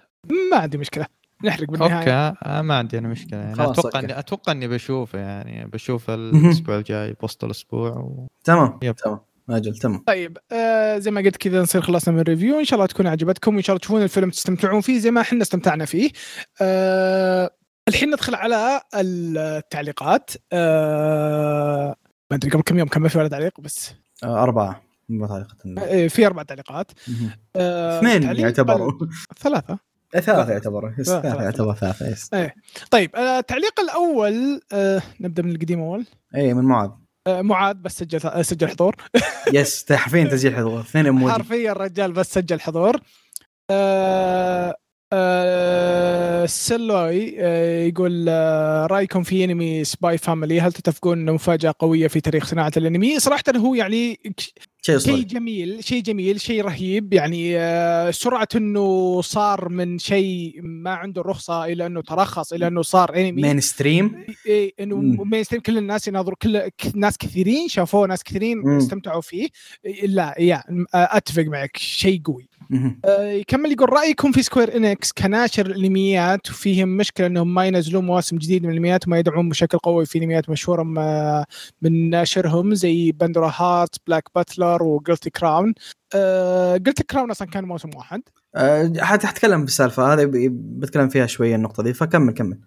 ما عندي مشكلة. نحرق بالنهاية. okay آه ما عندي أنا مشكلة. يعني خلاص، أتوقع. اني أتوقع إني بشوفه يعني بشوف الأسبوع الجاي بوسط الأسبوع و... تمام yep. تمام. أجل تمام. طيب آه زي ما قلت كذا نصير خلصنا من ال review. إن شاء الله تكون عجبتكم وإن شاء الله تشوفون الفيلم تستمتعون فيه زي ما إحنا استمتعنا فيه. آه الحين ندخل على التعليقات. آه ما أدري قبل كم يوم كان ما في ولا تعليق بس آه طريقة آه في أربع تعليقات. آه اثنين تعليق- يعتبروا ثلاثة. إيه، ثلاثة يعتبروا yes، ثلاثة. يعتبر ثلاثة yes طيب آه التعليق الأول آه نبدأ من القديم أول. اي من معاذ. آه معاذ بس سجل آه، سجل حضور. يس حرفيا تسجيل حضور اثنين حرفيا الرجال بس سجل حضور. آه آه سلوي آه يقول آه رأيكم في انمي Spy Family هل تتفقون إنه مفاجأة قوية في تاريخ صناعة الأنمي؟ صراحة هو يعني شيء صغير جميل شيء جميل شيء رهيب. يعني سرعة إنه صار من شيء ما عنده رخصة إلى إنه ترخص إلى إنه صار انمي mainstream إيه إنه. mainstream كل الناس يناظروا كل ناس كثيرين شافوه ناس كثيرين مم. استمتعوا فيه. إيه، لا يا أتفق معك شيء قوي. يكمل يقول رأيكم في Square Enix كناشر الأنميات وفيهم مشكلة إنهم ما ينزلون مواسم جديدة من الأنميات وما يدعمون بشكل قوي في أنميات مشهورة من ناشرهم زي Pandora Hearts Black Butler و Guilty Crown Guilty Crown أصلا كان موسم واحد. أه حت- حتكلم بالسالفه هذه بتكلم فيها شوية النقطة دي فكمل كمل.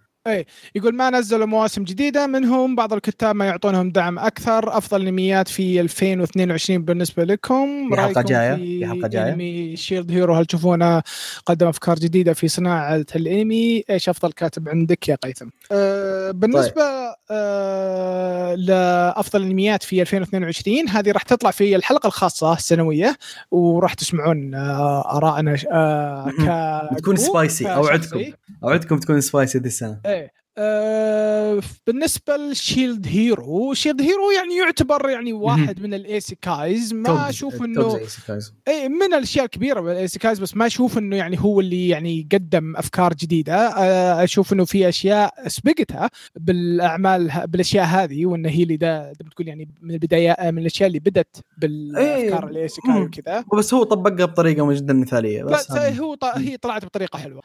يقول ما نزلوا مواسم جديدة منهم بعض الكتاب ما يعطونهم دعم أكثر أفضل انميات في 2022 بالنسبة لكم. في رأيكم جاية؟ في في حلقة جاية؟ انمي Shield Hero هل تشوفونه؟ قدم أفكار جديدة في صناعة الانمي إيش أفضل كاتب عندك يا قيثم؟ أه بالنسبة أه لأفضل انميات في 2022 هذه راح تطلع في الحلقة الخاصة السنوية وراح تسمعون آه، ارائنا آه، ك بتكون group، spicy أوعدكم. أوعدكم تكون spicy ذي السنة إيه آه بالنسبة ل Shield Hero Shield Hero يعني يعتبر يعني واحد من ال isekais ما أشوف انه. إي من الأشياء الكبيرة بال isekais بس ما أشوف إنه يعني هو اللي يعني قدم أفكار جديدة آه، أشوف إنه في أشياء سبقتها بالأعمال بالأشياء هذه وإنه هي اللي دا دا بتقول يعني من البداية من الأشياء اللي بدت بالأفكار. ال isekai. وكذا بس هو طبقها بطريقة جدا مثالية بس هو هي طلعت بطريقة حلوة.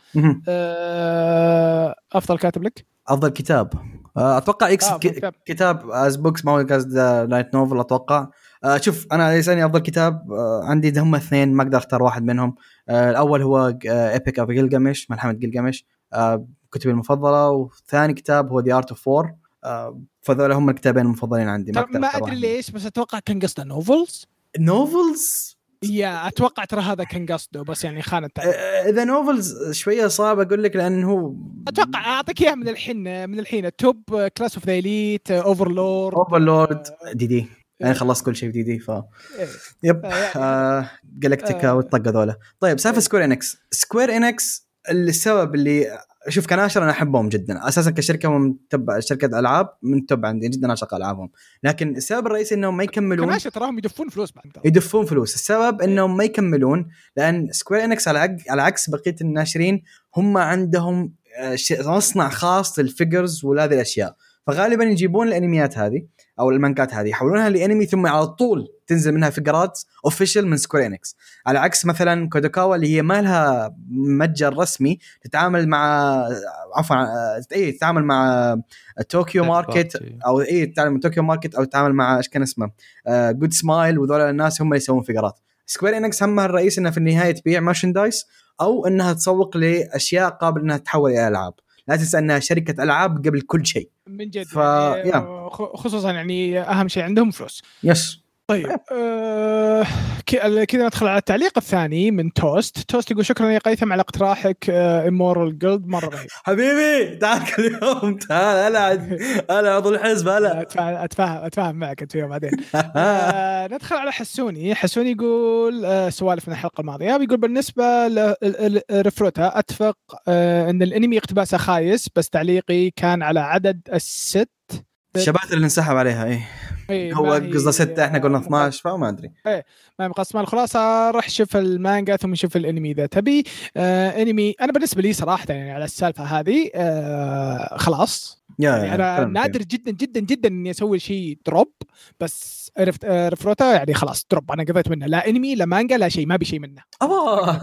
آه، أفضل كاتب لك؟ أفضل كتاب. آه، أتوقع إكس آه، كتاب. كتاب as books ما هو قصد light novel أتوقع. آه، شوف أنا يسالني أفضل كتاب آه، عندي هم اثنين ما أقدر أختار واحد منهم. آه، الأول هو Epic of Gilgamesh ملحمه جلجمش كتبي المفضلة. وثاني كتاب هو The Art of War فذول هم الكتابين المفضلين عندي ما أختار أدري. ليش بس أتوقع كان قصده novels novels yeah أتوقع ترى هذا كان قصده بس يعني خان التعبير آه، إذا novels شوية صعب أقول لك لأنه هو أتوقع أعطيك إياها من الحين من الحين. top Class of the Elite Overlord Overlord دي دي. يعني خلصت كل شيء في دي دي ف يب. آه، يعني- آه جالكتيكا. والطقه ذولا. طيب سالفة إيه. سكوير انكس سكوير انكس السبب اللي شوف كناشر أنا أحبهم جدا. أساسا كشركة هم تبع شركة ألعاب من توب عندي جدا اعشق ألعابهم. لكن السبب الرئيسي إنهم ما يكملون كناشة تراهم يدفون فلوس بعد. يدفون فلوس. السبب إنهم ما يكملون لأن سكوير انكس على عك- على عكس بقية الناشرين هم عندهم آه، مصنع خاص للفيجرز وهذه الأشياء. فغالبا يجيبون الأنميات هذه أو المانجات هذه يحولونها لأنمي ثم على طول تنزل منها فيجرات official من Square Enix على عكس مثلا Kadokawa اللي هي ما لها متجر رسمي تتعامل مع عفوا اي تتعامل مع Tokyo Market أو اي تتعامل مع Tokyo Market أو تتعامل مع إيش كان اسمه؟ Good Smile وذول الناس هم اللي يسوون فيجرات Square Enix همها الرئيس إنها في النهاية تبيع merchandise أو إنها تسوق لأشياء قابله إنها تتحول إلى ألعاب. لا تنسى أنها شركة ألعاب قبل كل شيء. من جد ف- يعني خصوصا يعني أهم شيء عندهم فلوس. yes. طيب آه كذا ندخل على التعليق الثاني من توست. توست يقول شكرا يا قيثم على اقتراحك Immoral Guild مرة رهيب. حبيبي تعال كل يوم تعال أنا أنا عضو الحزب هلا أتفاهم أتفاهم معك أنت بعدين. آه ندخل على حسوني. حسوني يقول آه سوالف من الحلقة الماضية. بيقول بالنسبة لرفروتا أتفق آه إن الأنمي اقتباسه خايس بس تعليقي كان على عدد الست. الشبات اللي انسحب عليها إيه. إيه، هو قصده ستة إحنا قلنا آه، 12 فما أدري. ما مقسمه الخلاصه راح شوف المانجا ثم شوف الأنمي إذا تبي. آه انمي أنا بالنسبة لي صراحة يعني على السالفة هذه آه خلاص. يعني يا أنا نادر جدا جدا جدا إني أسوي شيء drop بس عرفت آه، رفروتا يعني خلاص drop أنا قضيت منه. لا إنمي لا مانجا لا شيء ما بشيء منه. الله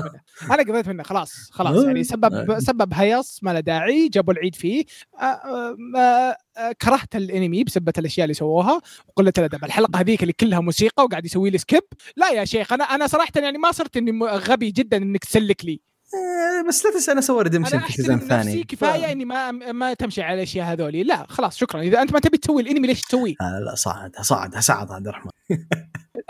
أنا قضيت منه. خلاص خلاص. يعني سبب سبب هيص ما له داعي جابوا العيد فيه. آه، آه، آه، آه، كرهت الإنمي بسبه الأشياء اللي سووها. وقله الادب الحلقة هذيك اللي كلها موسيقى وقاعد يسوي لي skip لا يا شيخ أنا أنا صراحة يعني ما صرت إني غبي جدا إنك تسلك لي. بس لا تنسى أنا سوى redemption في الثاني نفسي كفاية إني ما ما تمشي على الأشياء هذولي. لا خلاص شكرا. إذا أنت ما تبي تسوي الأنمي ليش تسويه؟ لا لا صعد صعد صعد عبد الرحمن.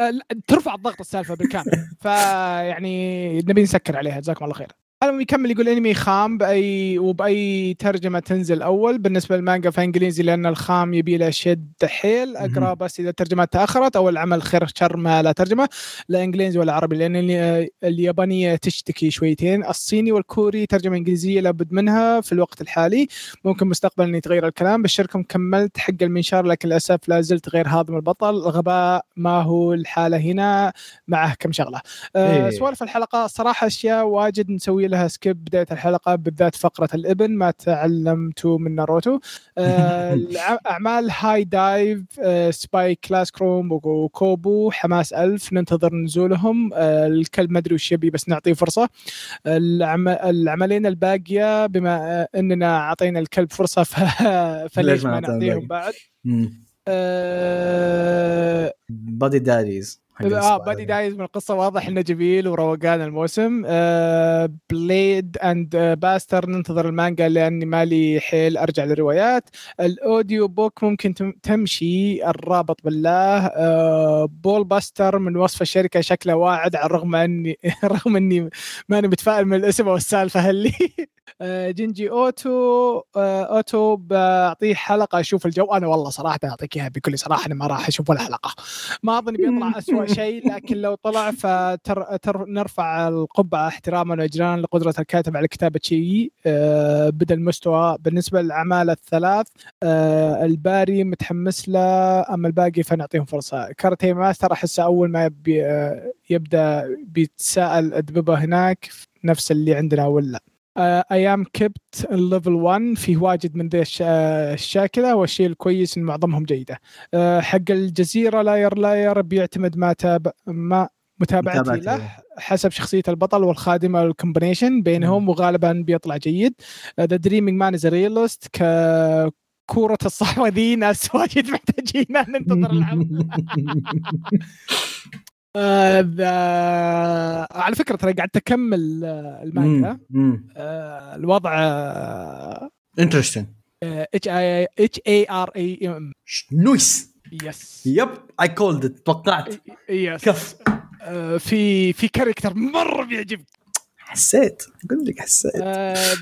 آه، لا، ترفع الضغط السالفة بالكامل. فيعني نبي نسكر عليها. جزاكم الله خير. المهم يكمل يقول انمي خام باي وبأي ترجمة تنزل أول. بالنسبة للمانجا فإنجليزي لأن الخام يبي له شد حيل. أقرأ بس إذا الترجمات تأخرت أو العمل خير شر ما لا ترجمة. لا إنجليزي ولا عربي لأن ال- اليابانية تشتكي شويتين. الصيني والكوري ترجمة إنجليزية لابد منها في الوقت الحالي. ممكن مستقبلا يتغير الكلام. بشركم كملت حق المنشار لكن للأسف لا زلت غير هاضم البطل. الغباء ما هو الحالة هنا معه كم شغلة. آه إيه. سوالف الحلقة. الصراحه أشياء واجد نسوي لها لها skip بداية الحلقة بالذات فقرة الإبن ما تعلمته من ناروتو. آه، أعمال HIDIVE آه، Spy Classroom وكوبو حماس ألف ننتظر نزولهم. آه، الكلب ما أدري وش يبي بس نعطيه فرصة. العم... العملين الباقية بما إننا أعطينا الكلب فرصة ف... فليش ما نعطيهم؟ بعد؟ Buddy Daddies حق آه Buddy. Daddies من القصة واضح إنه جميل وروقان الموسم. آه Blade and Bastard ننتظر المانجا لأني مالي حيل أرجع للروايات. ال audio book ممكن تم- تمشي الرابط بالله. آه Bullbuster من وصف الشركة شكله واعد على الرغم أني رغم أني ماني متفائل من الاسم والسالفه هلي آه، جنجي اوتو اوتو بعطيه حلقة أشوف الجو. أنا والله صراحة أعطيك إياها بكل صراحة أنا ما راح أشوف ولا حلقة. ما اظني بيطلع اسوء شيء لكن لو طلع فتر تر نرفع القبعة احتراما واجرانا لقدرة الكاتب على كتابة شيء آه، بدا المستوى بالنسبة للأعمال الثلاث آه، الباري متحمس له أما الباقي فنعطيهم فرصة. كارتي ماستر أحسه أول ما آه، يبدأ بيتساءل أدببه هناك نفس اللي عندنا ولا. أيام كبت الليفل 1 فيه واجد من ذي آه، الشاكلة والشيء الكويس إن معظمهم جيدة. آه، حق الجزيرة Liar Liar بيعتمد ما تاب ما متابعتي متابعتي له له. حسب شخصية البطل والخادمة ال combination بينهم وغالبا بيطلع جيد. The Dreaming Man is Realist ك كورة الصحوة ذي ناس واجد محتاجين ننتظر العرض آه، ذا- على فكرة ترى قاعد تكمل آه، المانجا. آه، الوضع انترستنج اتش اي اتش اي ار اي نويس يس يب اي كولد توقعت. يس كف. آه، في في كاركتر مرة بيعجبك حسيت. قلت لك حسيت.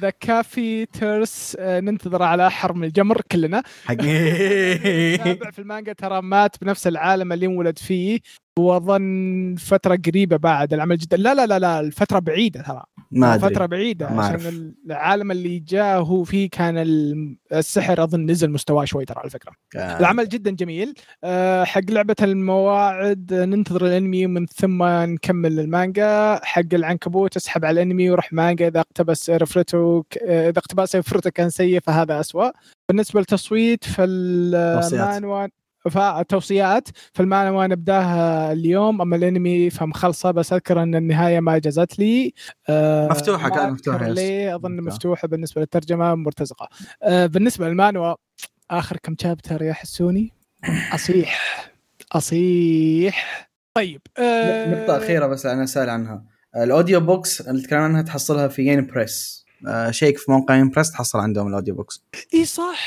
ذا كافي تيرس ننتظر على حرم الجمر كلنا. حق تابع في المانجا ترى مات بنفس العالم اللي انولد فيه. واظن فترة قريبة بعد العمل جدا لا لا لا لا الفترة بعيدة ترى. ما أدري. فترة بعيدة ما عشان. العالم اللي جاء هو فيه كان ال- السحر أظن نزل مستواه شوي ترى على فكرة. آه. العمل جدا جميل. أه حق لعبة المواعد آه، ننتظر الأنمي ومن ثم نكمل المانجا. حق العنكبوت اسحب على الأنمي وروح مانجا. إذا اقتبس رفرته آه، إذا اقتباس رفرته كان سيء فهذا أسوأ. بالنسبة للتصويت توصيات. فالمانوا نبداها اليوم أما الأنمي فمخلصه بس أذكر أن النهاية ما جازت لي مفتوحة ما كانت مفتوحة، yes. ليه أظن مفتوحة. مفتوحة بالنسبة للترجمة مرتزقة أه بالنسبة للمانوا آخر كم chapter يا حسوني أصيح أصيح طيب أه نقطة أخيرة بس أنا سأل عنها ال audio books اللي تكلمنا عنها تحصلها في Yen Press آه، check في موقع Yen Press تحصل عندهم ال audio books إي صح.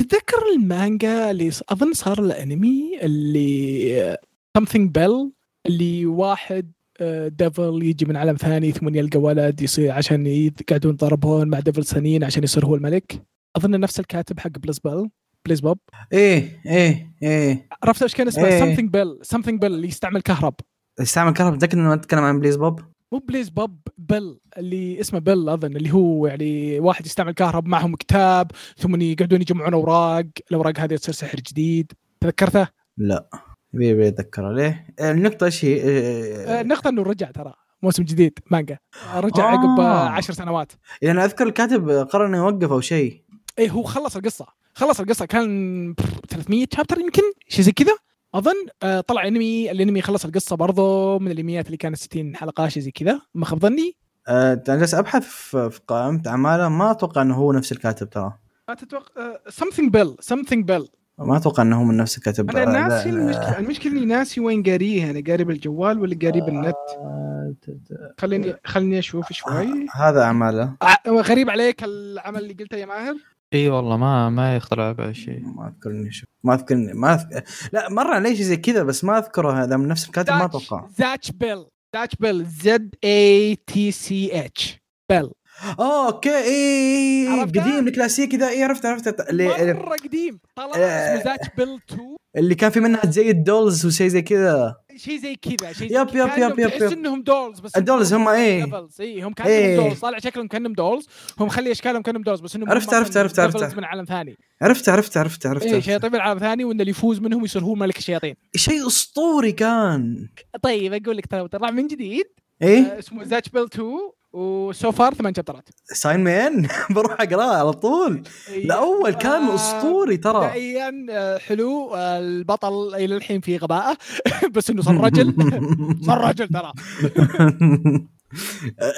تتذكر المانجا اللي أظن صار الأنمي اللي something bell اللي واحد devil يجي من عالم ثاني ثم يلقى ولد يصير عشان يقعدون يضربون مع devil ثانيين عشان يصير هو الملك. أظن نفس الكاتب حق بليز بيل Beelzebub إيه إيه إيه. عرفت إيش كان اسمه؟ إيه. something bell something bell اللي يستعمل كهرب. استعمل كهرباء متأكد إنه ما تتكلم عن Beelzebub مو Beelzebub بيل اللي اسمه بيل أظن اللي هو يعني واحد يستعمل كهرب معهم كتاب ثم يقعدون يجمعون أوراق الأوراق هذه تصير سحر جديد تذكرته؟ لا يبي يبي يتذكره ليه؟ النقطة إيش هي؟ آه، آه، النقطة إنه رجع ترى موسم جديد مانجا رجع آه. عقب آه، عشر سنوات لأن أذكر الكاتب قرر إنه يوقف أو شيء اي هو خلص القصة خلص القصة كان 300 شابتر يمكن شيء زي كذا أظن آه، طلع انمي الأنمي خلص القصة برضو من الأنميات اللي كانت 60 حلقة شيء زي كذا ما خاب ظني؟ آه، أنا جالس أبحث في قائمة أعماله ما أتوقع إنه هو نفس الكاتب ترى. ما تتوقع something bell something bell. ما أتوقع إنه هو من نفس الكاتب أنا ناسي لا. المشكلة المشكلة إني ناسي وين قاريها أنا قاري بالجوال ولا قاري بالنت؟ آه، خليني خليني أشوف شوي. هذا أعماله. ع- غريب عليك العمل اللي قلته يا ماهر؟ إي والله ما ما يخطر على بالي شيء. ما أذكرني شوف ما أذكرني ما أذك... لا مرة ليش زي كذا بس ما أذكره هذا من نفس الكاتب ما أتوقع. Zatch Bell Zatch Bell Z A T C H بيل آه okay اي إي، إي، عرفتها؟ قديم الكلاسيكي كذا اي عرفت عرفت اللي, مرة قديم طلع آه. اسمه Zatch Bell 2 اللي كان في منها زي ال dolls وشيء زي كذا شيء زي كذا شيء يب- يب- يب- يب- تحس. إنهم dolls بس ال dolls هم إيه. devils اي هم كانهم إيه. dolls طالع شكلهم كأنهم dolls هم مخلي أشكالهم كأنهم dolls بس إنهم عرفت- عرفت- عرفت- عرفت. من عالم ثاني عرفت عرفت عرفت عرفت, اي عرفت. شياطين من عالم ثاني وإن اللي يفوز منهم يصير هو ملك الشياطين شيء أسطوري كان طيب أقول لك ترى طلع من جديد إيه آه، اسمه زاتش بيل 2 و so far ثمان شابترات. ساين مان بروح اقراه على طول. الأول كان آه، أسطوري ترى. مبدئيا آه، حلو. البطل إلى الحين في غباءة. بس إنه صار رجل. صار رجل ترى.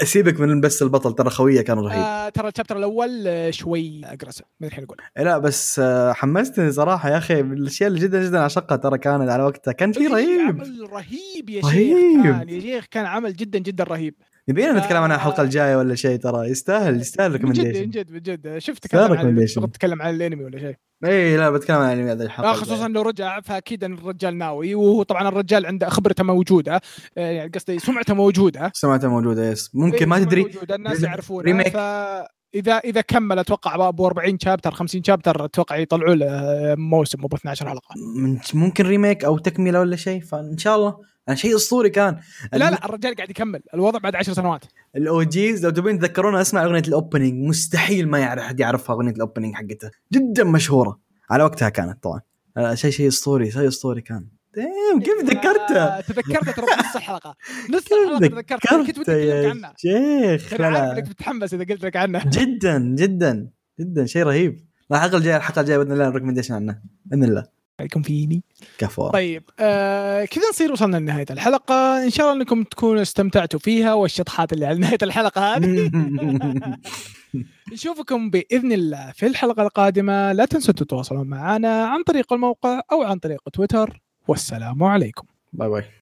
سيبك من بس البطل ترى خويه كان رهيب. آه ترى ال chapter الأول آه، شوي aggressive من الحين أقول لا بس حمستني صراحة يا أخي. من الأشياء اللي جدا جدا اعشقها ترى كانت على وقتها. كان في إيه، رهيب. عمل رهيب يا رهيب. شيخ كان يا شيخ كان عمل جدا جدا رهيب. نبينا نتكلم عنها آه. الحلقة الجاية ولا شيء ترى يستاهل يستاهل من recommendation جد من جد. شفت تكلم عن الأنمي؟ ولا شيء؟ إي لا بتكلم عن الأنمي هذا الحلقة آه خصوصا لو رجع فأكيد أن الرجال ناوي. وهو طبعا الرجال عنده خبرته موجودة. آه، يعني قصدي سمعته موجودة. سمعتها موجودة بس ممكن ما سمعته تدري. موجودة، الناس يعرفونه. remake. فإذا إذا كمل أتوقع أبو 40 chapter 50 chapter أتوقع يطلعوا له موسم ابو 12 حلقة. ممكن remake أو تكملة ولا شيء فإن شاء الله يعني شيء أسطوري كان. لا لا الرجال قاعد يكمل. الوضع بعد 10 سنوات. ال OGs لو تبين تذكرونا أسمع أغنية ال opening. مستحيل ما يعرف حد يعرفها أغنية ال opening حقتها جدا مشهورة. على وقتها كانت طبعا. آه، شيء شيء أسطوري شيء أسطوري كان. دايم كيف تذكرتها تذكرتها ترى نص الحلقة. نص الحلقة تذكرتها كنت يا عنها شيخ أنا لا. عارف لا إنك بتتحمس إذا قلت لك عنها جدا جدا جدا. شيء رهيب. الحلقة الجاية الحلقة الجاية بإذن الله ال recommendation عنه. بإذن الله. عليكم فيني. كفو. طيب آه كذا نصير وصلنا لنهاية الحلقة. إن شاء الله إنكم تكونوا استمتعتوا فيها والشطحات اللي على نهاية الحلقة هذه. نشوفكم بإذن الله في الحلقة القادمة. لا تنسوا تتواصلون معنا عن طريق الموقع أو عن طريق تويتر. والسلام عليكم. bye bye.